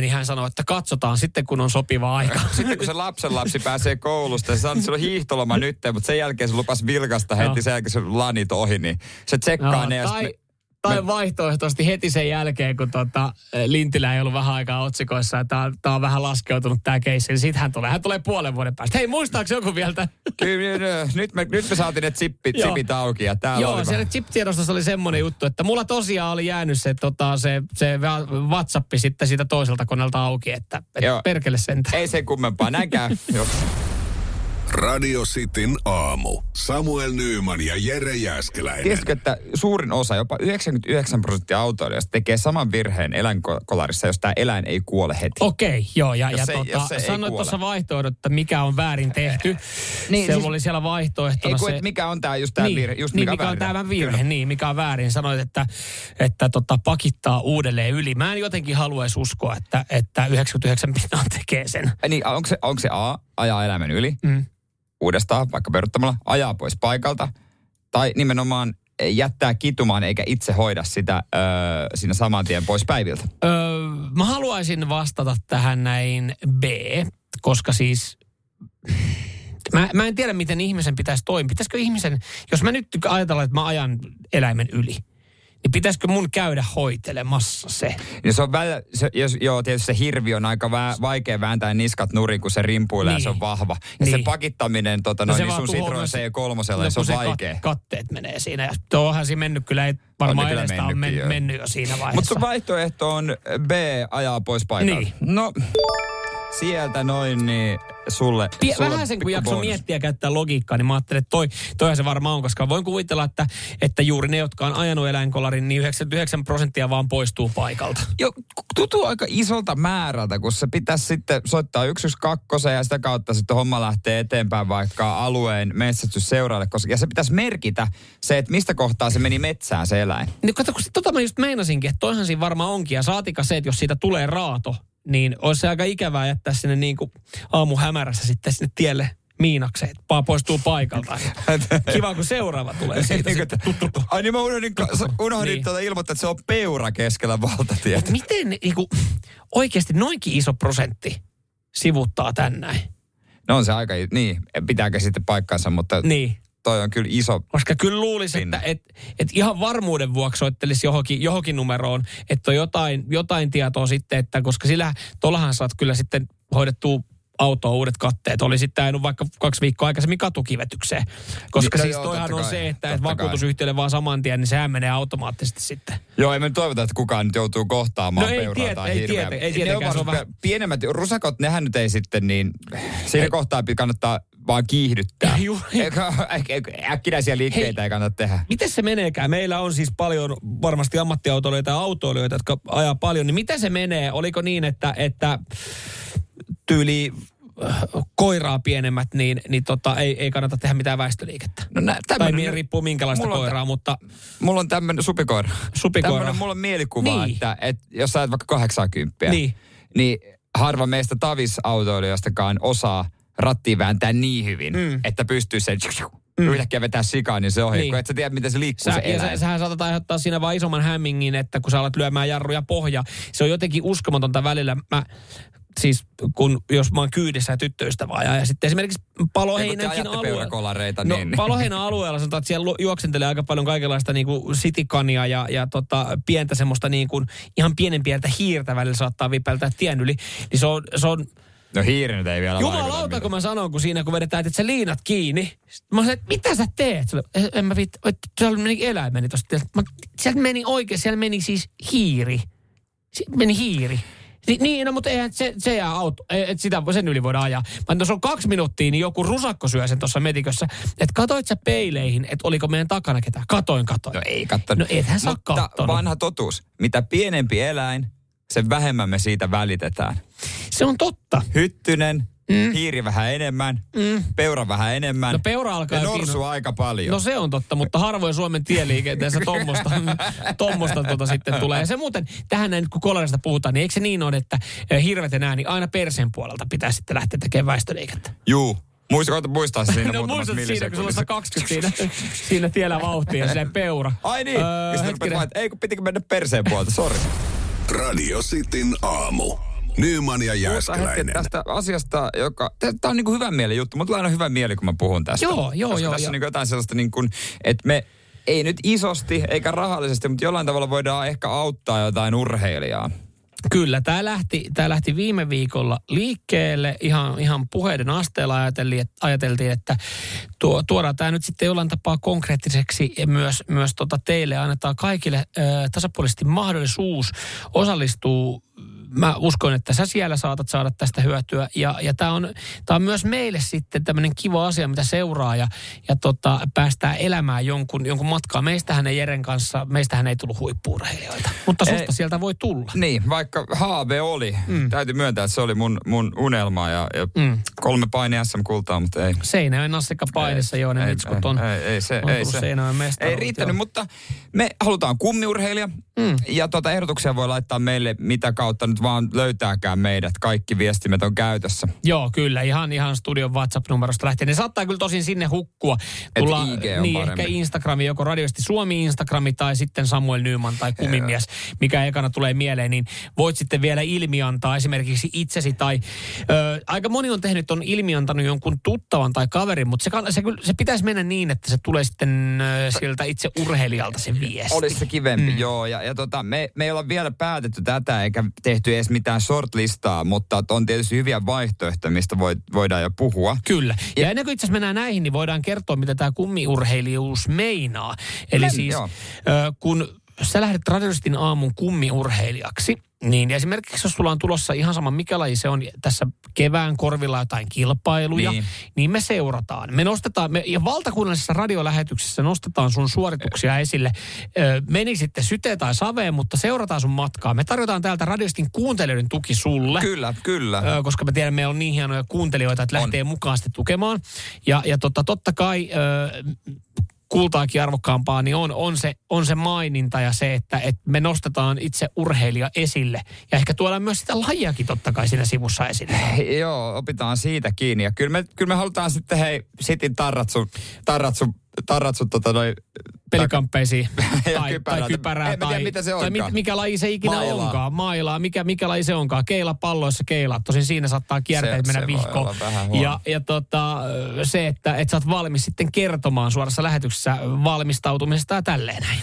Niin hän sanoi, että katsotaan sitten, kun on sopiva aika. [LAUGHS] Sitten kun se lapsen lapsi pääsee koulusta, se sanoo, että on hiihtoloma nyt, mutta sen jälkeen se lupas vilkasta heti, sen jälkeen se lanit ohi, niin se tsekkaa Joo, ne. tai, me- tai vaihtoehtoisesti heti sen jälkeen, kun tota, Lintilä ei ollut vähän aikaa otsikoissa, että tämä on vähän laskeutunut tämä keissi, niin sitten hän tulee. Hän tulee puolen vuoden päästä. Hei, muistaako joku vielä tämän? Kyllä, nyt- nyt me, nyt me saatiin ne zippit, zipit auki ja täällä Joo, oli siellä chip-tiedostossa oli semmoinen juttu, että mulla tosiaan oli jäänyt se, tota, se, se WhatsApp sitten siitä toiselta koneelta auki, että, että perkele sentään. Ei sen kummempaa, näin käy. Joo. [LAUGHS] Radio Cityn aamu. Samuel Nyyman ja Jere Jäskeläinen. Tiesitkö, että suurin osa, jopa 99 prosenttia autoilijoista tekee saman virheen eläinkolarissa, jos tämä eläin ei kuole heti. Okei, joo, ja, Jos ja se- tota, se sanoit tuossa vaihtoehdot, että mikä on väärin tehty. [LAUGHS] Niin, niin, se siis- oli siellä vaihtoehtona Ei kun, se... et mikä on tämä just tämä niin, virhe, just niin, mikä, mikä, on väärin. tämä virhe, Kyllä. niin, mikä on väärin. Sanoit, että, että tota, pakittaa uudelleen yli. Mä en jotenkin haluaisi uskoa, että, että 99 pinnaa tekee sen. Niin, onko se, onko se A, ajaa eläimen yli, Mm. Uudestaan, vaikka peruttamalla, ajaa pois paikalta, tai nimenomaan jättää kitumaan eikä itse hoida sitä öö, siinä saman tien pois päiviltä. Öö, mä haluaisin vastata tähän näin B, koska siis Mä, mä en tiedä, miten ihmisen pitäisi toimia. Pitäisikö ihmisen, jos mä nyt ajatellaan, että mä ajan eläimen yli, niin pitäisikö mun käydä hoitelemassa se? Ja se on välillä, se, jos, joo, tietysti se hirvi on aika vä, vaikea vääntää niskat nurin, kun se rimpuilee niin. ja se on vahva. Ja Niin. se pakittaminen tota, No no, se niin sun Citroen myös- C3, No, se on kun vaikea. Kat, katteet menee siinä. Ja tuohan siinä mennyt kyllä, ei varmaan On edestä on men, joo. mennyt jo siinä vaiheessa. Mutta sun vaihtoehto on B, ajaa pois paikalta. Niin. No, sieltä noin, niin sulle, Pie, sulle vähän sen kun jakso bonus. miettiä ja käyttää logiikkaa, niin mä ajattelin, että toi, toihan se varmaan on, koska voin kuvitella, että, että juuri ne, jotka on ajanut eläinkolarin, niin 99 prosenttia vaan poistuu paikalta. Jo, tuntuu aika isolta määrältä, kun se pitäisi sitten soittaa 112 ja sitä kautta sitten homma lähtee eteenpäin vaikka alueen metsästysseuralle. Koska, ja se pitäisi merkitä se, että mistä kohtaa se meni metsään se eläin. Niin kato, kun sit tota mä just meinasinkin, että toihan siinä varmaan onkin. Ja saatika se, että jos siitä tulee raato, niin olisi se aika ikävää jättää sinne niin kuin aamuhämärässä sitten sinne tielle miinakseen, että paa poistuu paikalta. [LAUGHS] Kiva, kun seuraava tulee siitä Niin sitten. Tut, tut, tut. Ai niin mä unohdin, unohdin Niin. niin. tuota ilmoittaa, että se on peura keskellä valtatietä. Miten niin kuin, oikeasti noinkin iso prosentti sivuttaa tän näin? No on se aika, niin, pitääkö sitten paikkansa, mutta Niin. Toi on kyllä iso. Koska kyllä luulisi, että et, et ihan varmuuden vuoksi soittelisi johonkin, johonkin numeroon, että on jotain, jotain tietoa sitten, että koska sillä tuollahan saat kyllä sitten hoidettua autoa uudet katteet. Oli sitten ajanut vaikka kaksi viikkoa aikaisemmin katukivetykseen. Koska Niin, no siis joo, toihan on kai, se, että et vakuutusyhtiölle vaan saman tien, niin sehän menee automaattisesti sitten. Joo, ei me toivota, että kukaan nyt joutuu kohtaamaan No ei peuraa tiet- tai ei hirveä. tiet- ei Ne tietenkään, se on vähän- Pienemmät rusakot, nehän nyt ei sitten niin... Siinä kohtaa kannattaa vaan kiihdyttää. [LAUGHS] Äk- Äkkinäisiä liikkeitä ei kannata tehdä. Miten se meneekään? Meillä on siis paljon varmasti ammattiautoilijoita ja autoilijoita, jotka ajaa paljon. Niin miten se menee? Oliko niin, että, että tyyli äh, koiraa pienemmät, niin, niin tota, ei, ei kannata tehdä mitään väestöliikettä? No nä, Tai tämmönen mie- nyt- riippuu minkälaista mulla on koiraa, mutta Mulla on tämmöinen supikoira. Supikoira. Tämmöinen mulla on mielikuva, Niin. että, että jos sä oot vaikka 80, Niin. niin harva meistä tavisautoilijoistakaan osaa rattiin vääntää niin hyvin, mm. että pystyy sen mm. yhtäkkiä vetää sikaan, niin se ohi. Niin. Kun et sä tiedä, miten se liikkuu sä, se ja sä, eläin. sähän saatat aiheuttaa siinä vaan isomman hämmingin, että kun sä alat lyömään jarruja pohja, se on jotenkin uskomatonta välillä. Mä, siis kun, jos mä oon kyydissä ajaa, ja sitten esimerkiksi Paloheinänkin alueella. No niin... Paloheinän alueella sanotaan, että siellä juoksentelee aika paljon kaikenlaista niin kuin sitikania ja, ja tota, pientä semmoista niin kuin, ihan pienen pientä hiirtä välillä saattaa vipeltää tien yli. Niin se on, se on No hiiri nyt ei vielä Jumalauta, vaikuta kun mä sanon, kun siinä kun vedetään, että sä liinat kiinni. Mä sanoin, että mitä sä teet? "En- mä viitti, että siellä meni eläimeni tosta. Mä, sieltä meni oikein, siellä meni siis hiiri. Si- meni hiiri. Ni, niin, no mutta eihän se, se jää auto, ei, et sitä, sen yli voida ajaa. Mä tuossa on kaksi minuuttia, niin joku rusakko syö sen tuossa metikössä. Että katoit sä peileihin, että oliko meidän takana ketään? Katoin, katoin. No ei kattonut. No ethän sä Mutta kattonut. vanha totuus. Mitä pienempi eläin, sen vähemmän me siitä välitetään. Se on totta. Hyttynen, mm. hiiri vähän enemmän, mm. peura vähän enemmän. No peura alkaa ja norsu kiinno- aika paljon. No se on totta, mutta harvoin Suomen tieliikenteessä tuommoista tommosta [LAUGHS] tota sitten tulee. Ja se muuten, tähän näin, kun kolarista puhutaan, niin eikö se niin ole, että eh, hirvet ja nää, niin aina persen puolelta pitää sitten lähteä tekemään väestöliikettä? Juu. Muista, koita muistaa se siinä [LAUGHS] no muistat siinä, kun sulla on millisekunnissa. 120 siinä, siinä tiellä vauhtia ja silleen peura. Ai niin. Öö, ja sitten ei kun pitikö mennä perseen puolta, sori. Radio Cityn aamu. Nyman ja Jääskeläinen. tästä asiasta, joka... Tämä on niin kuin hyvä mieli juttu, mutta aina hyvä mieli, kun mä puhun tästä. Joo, joo, Koska joo, Tässä joo. on niin jotain sellaista, niin kuin, että me ei nyt isosti eikä rahallisesti, mutta jollain tavalla voidaan ehkä auttaa jotain urheilijaa. Kyllä, tämä lähti, tää lähti viime viikolla liikkeelle. Ihan, ihan puheiden asteella ajateltiin, että, ajateltiin, että tuo, tuodaan tämä nyt sitten jollain tapaa konkreettiseksi. Ja myös, myös tota teille annetaan kaikille ö, tasapuolisesti mahdollisuus osallistua mä uskon, että sä siellä saatat saada tästä hyötyä. Ja, ja tämä on, tää on myös meille sitten tämmöinen kiva asia, mitä seuraa ja, ja tota, päästään elämään jonkun, jonkun matkaa. Meistähän ei Jeren kanssa, meistähän ei tullut huippuurheilijoita. Mutta susta Ei. sieltä voi tulla. Niin, vaikka haave oli. Mm. Täytyy myöntää, että se oli mun, mun unelma ja, ja Mm. kolme paini SM-kultaa, mutta ei. Seinäjoen Nassikka painissa Joone ei, Mitskut on, ei, ei, se, on ei, se. Ei riittänyt, joo. mutta me halutaan kummiurheilija, Mm. Ja tuota ehdotuksia voi laittaa meille, mitä kautta nyt vaan löytääkään meidät. Kaikki viestimet on käytössä. Joo, kyllä. Ihan, ihan studion WhatsApp-numerosta lähtien. Ne saattaa kyllä tosin sinne hukkua. Tulla, IG on niin, parempi. ehkä Instagrami, joko radiosti Suomi Instagrami tai sitten Samuel Nyman tai Kumimies, mikä ekana tulee mieleen, niin voit sitten vielä ilmiantaa esimerkiksi itsesi tai ö, aika moni on tehnyt, on ilmiantanut jonkun tuttavan tai kaverin, mutta se, kann- se, kyllä- se pitäisi mennä niin, että se tulee sitten ö, siltä itse urheilijalta se viesti. Olisi se kivempi, mm. joo. Ja, ja tota, me, me ei olla vielä päätetty tätä eikä tehty edes mitään shortlistaa, mutta on tietysti hyviä vaihtoehtoja, mistä voi, voidaan jo puhua. Kyllä. Ja, ja ennen kuin itse asiassa mennään näihin, niin voidaan kertoa, mitä tämä kummiurheilijuus meinaa. Eli Men- siis, joo. ö, kun sä lähdet radiostin aamun kummiurheilijaksi, niin esimerkiksi jos sulla on tulossa ihan sama mikä laji se on tässä kevään korvilla jotain kilpailuja, niin, Niin. me seurataan. Me nostetaan, me, ja valtakunnallisessa radiolähetyksessä nostetaan sun suorituksia esille. Ö, meni sitten syteen tai saveen, mutta seurataan sun matkaa. Me tarjotaan täältä radiostin kuuntelijoiden tuki sulle. Kyllä, kyllä. Ö, koska mä tiedän, meillä on niin hienoja kuuntelijoita, että On. lähtee mukaan sitten tukemaan. Ja, ja tota, totta kai ö, kultaakin arvokkaampaa, niin on, on, se, on se maininta ja se, että, että me nostetaan itse urheilija esille. Ja ehkä tuodaan myös sitä lajiakin totta kai siinä sivussa esille. Joo, opitaan siitä kiinni. Ja kyllä me, kyllä me halutaan sitten, hei, sitin tarratsu, tarratsu, tarratsu tota noi, Pelikamppeisiin [LAUGHS] tai, kypärää. tai kypärää. En mä tiedä, tai, mitä se tai onkaan. mikä laji se ikinä Mailaa. onkaan. Mailaa. Mikä, mikä laji se onkaan. Keila palloissa keila. Tosin siinä saattaa kierteet Se- mennä se vihkoon. Ja, ja tota, se, että et sä oot valmis sitten kertomaan suorassa lähetyksessä valmistautumisesta ja tälleen näin.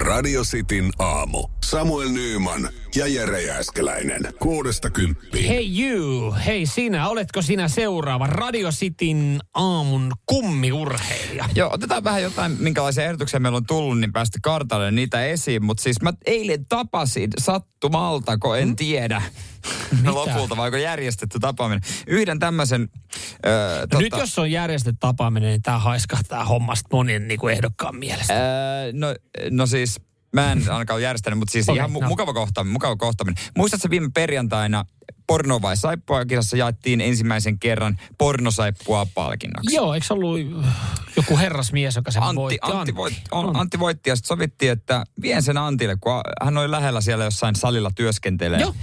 Radio Cityn aamu. Samuel Nyyman ja Jere Jääskeläinen. Kuudesta kymppiin. Hei you, hei sinä, oletko sinä seuraava Radio Cityn aamun kummiurheilija? Joo, otetaan vähän jotain, minkälaisia ehdotuksia meillä on tullut, niin päästä kartalle niitä esiin. Mutta siis mä eilen tapasin sattumalta, kun en tiedä [LAUGHS] lopulta, vaikka järjestetty tapaaminen. Yhden tämmöisen... Öö, No Nyt jos on järjestetty tapaaminen, niin tämä haiskahtaa hommasta monien niin kuin ehdokkaan mielestä. Öö, no, no siis, mä en ainakaan ole järjestänyt, mutta siis Okei, ihan mu- no. mukava kohtaaminen, mukava kohtaaminen. Muistatko viime perjantaina Porno vai Saippua kisassa jaettiin ensimmäisen kerran pornosaippua palkinnoksi? Joo, eikö se ollut joku herrasmies, joka sen Antti, voitti? Antti, voit, on, on. Antti voitti ja sitten sovittiin, että vien sen Antille, kun hän oli lähellä siellä jossain salilla työskentelee. Joo.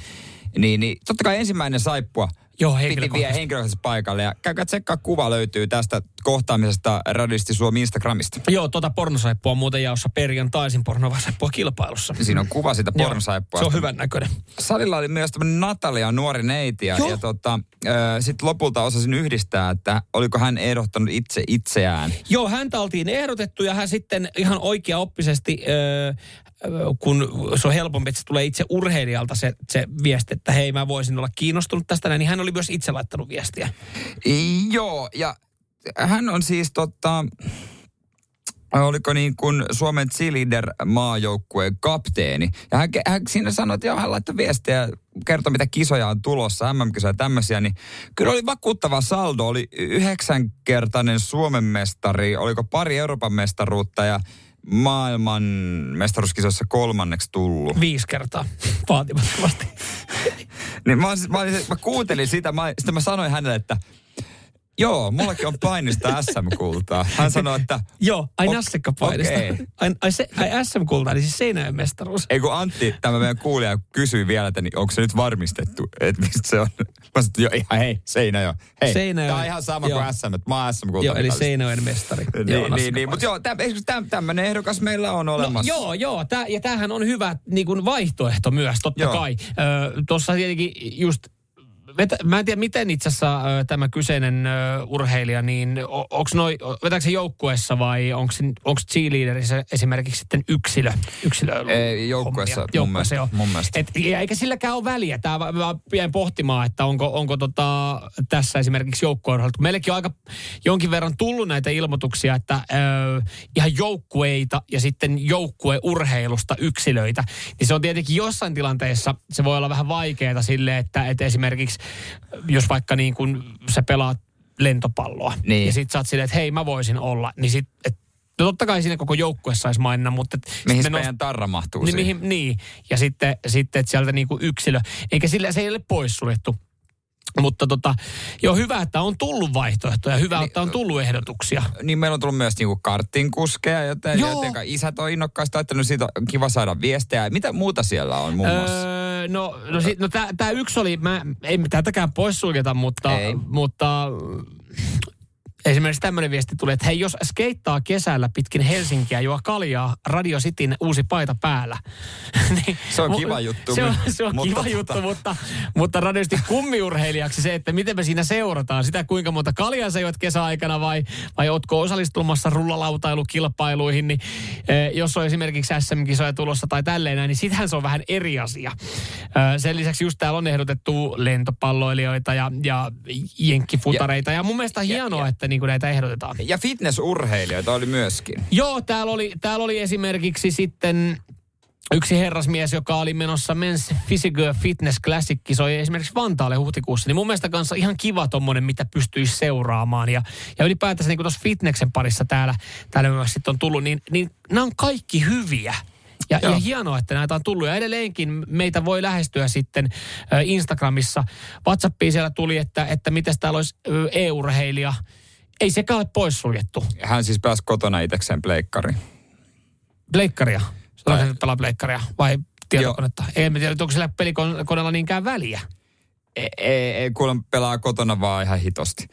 Niin, niin totta kai ensimmäinen saippua Joo, piti henkilökohtaisesti. vie henkilökohtaisesti paikalle. Ja käykää tsekkaa, kuva löytyy tästä kohtaamisesta Radisti Suomi Instagramista. Joo, tuota pornosaippua on muuten jaossa perjantaisin pornovasaippua kilpailussa. Siinä on kuva siitä Joo, pornosaippua. Se on hyvän näköinen. Salilla oli myös tämmöinen Natalia, nuori neiti. Ja, Joo. ja tota, sitten lopulta osasin yhdistää, että oliko hän ehdottanut itse itseään. Joo, häntä oltiin ehdotettu ja hän sitten ihan oikeaoppisesti, öö, kun se on helpompi, että se tulee itse urheilijalta se, se viesti, että hei mä voisin olla kiinnostunut tästä näin, niin hän oli myös itse laittanut viestiä. Joo, ja hän on siis tota, oliko niin kuin Suomen cheerleader maajoukkueen kapteeni. Ja hän, hän siinä sanoi, että joo, hän laittoi viestiä kertoi, mitä kisoja on tulossa, MM-kisoja ja tämmöisiä, niin kyllä oli vakuuttava saldo. Oli yhdeksänkertainen Suomen mestari, oliko pari Euroopan mestaruutta ja maailman mestaruuskisoissa kolmanneksi tullut. Viisi kertaa [LAUGHS] vaatimattomasti. Niin mä, mä, mä kuuntelin sitä, mä, sitten mä sanoin hänelle, että joo, mullakin on painista [LAUGHS] SM-kultaa. Hän sanoi, että Joo, ai Ok- nassikka painista. okei. Ai, ai, se, ai SM-kulta, eli siis Seinäjoen mestaruus. ei kun Antti, tämä meidän kuulija, kysyi vielä, että niin onko se nyt varmistettu, että mistä se on. Mä sanoin, että joo, ihan hei, seinä jo. Hei, Seinäjoen- tämä on ihan sama joo. kuin SM, että mä oon SM-kulta. Joo, eli Seinäjoen mestari. Joo, Niin, niin, niin, mutta joo, täm, tämmöinen ehdokas meillä on No, olemassa. joo, joo. Tää, ja tämähän on hyvä niin kuin vaihtoehto myös, totta Joo. kai. Tuossa tietenkin just Vetä, mä en tiedä, miten itse asiassa ö, tämä kyseinen ö, urheilija, niin onko noi, vetääkö se joukkueessa vai onko cheerleaderissä esimerkiksi sitten yksilö? yksilö Ei, joukkueessa mun Joukkueessa, mielestä- joo. mun mielestä. Et, eikä silläkään ole väliä. Tää, mä mä jäin pohtimaan, että onko, onko tota, tässä esimerkiksi joukkueurheilut. Kun Meillekin on aika jonkin verran tullut näitä ilmoituksia, että ö, ihan joukkueita ja sitten joukkueurheilusta yksilöitä. Niin se on tietenkin jossain tilanteessa, se voi olla vähän vaikeaa sille, että, että esimerkiksi jos vaikka niin kuin sä pelaat lentopalloa. Niin. Ja sit sä oot silleen, että hei mä voisin olla. Niin sit, et, no totta kai siinä koko joukkue saisi maininnan, mutta... Mihin se me meidän tarra mahtuu niin, siihen? mihin, niin, ja sitten, sitten että sieltä niinku yksilö, eikä sillä se ei ole poissuljettu. Mutta tota, joo, hyvä, että on tullut vaihtoehtoja. Hyvä, että on tullut ehdotuksia. Niin meillä on tullut myös niinku kartin kuskeja, joten, joten isät on innokkaasti ajattelut, siitä on kiva saada viestejä. Mitä muuta siellä on muun muassa? Öö, no, no, sit, no tämä yksi oli, mä, ei tätäkään poissuljeta, mutta, Ei. mutta Esimerkiksi tämmöinen viesti tuli, että hei, jos skeittaa kesällä pitkin Helsinkiä, juo kaljaa Radio Cityn uusi paita päällä. [LAUGHS] niin, Se on kiva juttu, Se on, se on mutta kiva tota- juttu, mutta, mutta Radio Cityn kummiurheilijaksi se, että miten me siinä seurataan. Sitä, kuinka monta kaljaa sä juot kesäaikana vai, vai ootko osallistumassa rullalautailukilpailuihin, niin eh, jos on esimerkiksi SM-kisoja tulossa tai tälleen näin, niin sitähän se on vähän eri asia. Eh, sen lisäksi just täällä on ehdotettu lentopalloilijoita ja, ja jenkkifutareita. Ja, ja mun mielestä on hienoa, että niinku näitä ehdotetaan. Ja fitnessurheilijoita oli myöskin. Joo, täällä oli, täällä oli esimerkiksi sitten yksi herrasmies, joka oli menossa Men's Physical Fitness Classic, kisoi esimerkiksi Vantaalle huhtikuussa. Niin mun mielestä kanssa ihan kiva tommonen, mitä pystyisi seuraamaan. Ja, ja ylipäätänsä niin kuin tuossa fitneksen parissa täällä, täällä myös sitten on tullut, niin, niin nämä on kaikki hyviä. Ja, ja hienoa, että näitä on tullut. Ja edelleenkin meitä voi lähestyä sitten Instagramissa. WhatsAppiin siellä tuli, että, että miten täällä olisi ö, e-urheilija. Ei sekään ole poissuljettu. Hän siis pääsi kotona itsekseen pleikkariin. Pleikkaria. Tai- pelaa pleikkaria vai tietokonetta. Ei mä tiedä, onko sillä pelikoneella niinkään väliä. Ei, ei, ei kuule pelaa kotona vaan ihan hitosti.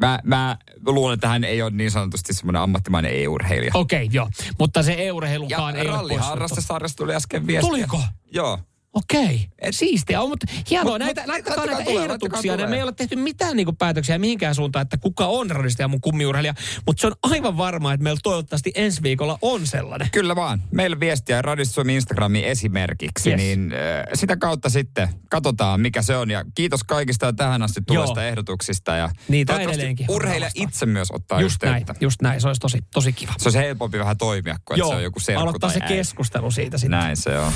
Mä, mä luulen, että hän ei ole niin sanotusti semmoinen ammattimainen e-urheilija. Okei, okay, joo. Mutta se Ja e-urheilukaan ei ole ralliharrastesarjasta tuli äsken viestiä. Tuliko? Joo. Okei, okay. siistiä on, mutta hienoa. Mut- näitä, mut laittakaa laittakaa näitä tulee, ehdotuksia. tulee. me ei ole tehty mitään niinku päätöksiä mihinkään suuntaan, että kuka on radisti ja mun kummiurheilija. Mutta se on aivan varma, että meillä toivottavasti ensi viikolla on sellainen. Kyllä vaan. Meillä viestiä Radissa Suomi Instagramiin esimerkiksi, Yes. niin äh, sitä kautta sitten katsotaan, mikä se on. Ja kiitos kaikista tähän asti tulleista Joo. ehdotuksista. Ja Niitä edelleenkin urheilija itse myös ottaa Just näin, yhteyttä. just näin. Se olisi tosi, tosi kiva. Se olisi helpompi vähän toimia, että se on joku serkku aloittaa se äiti. keskustelu siitä sitten. Näin se on.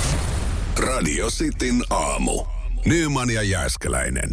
Radio Cityn aamu. Nyman ja Jääskeläinen.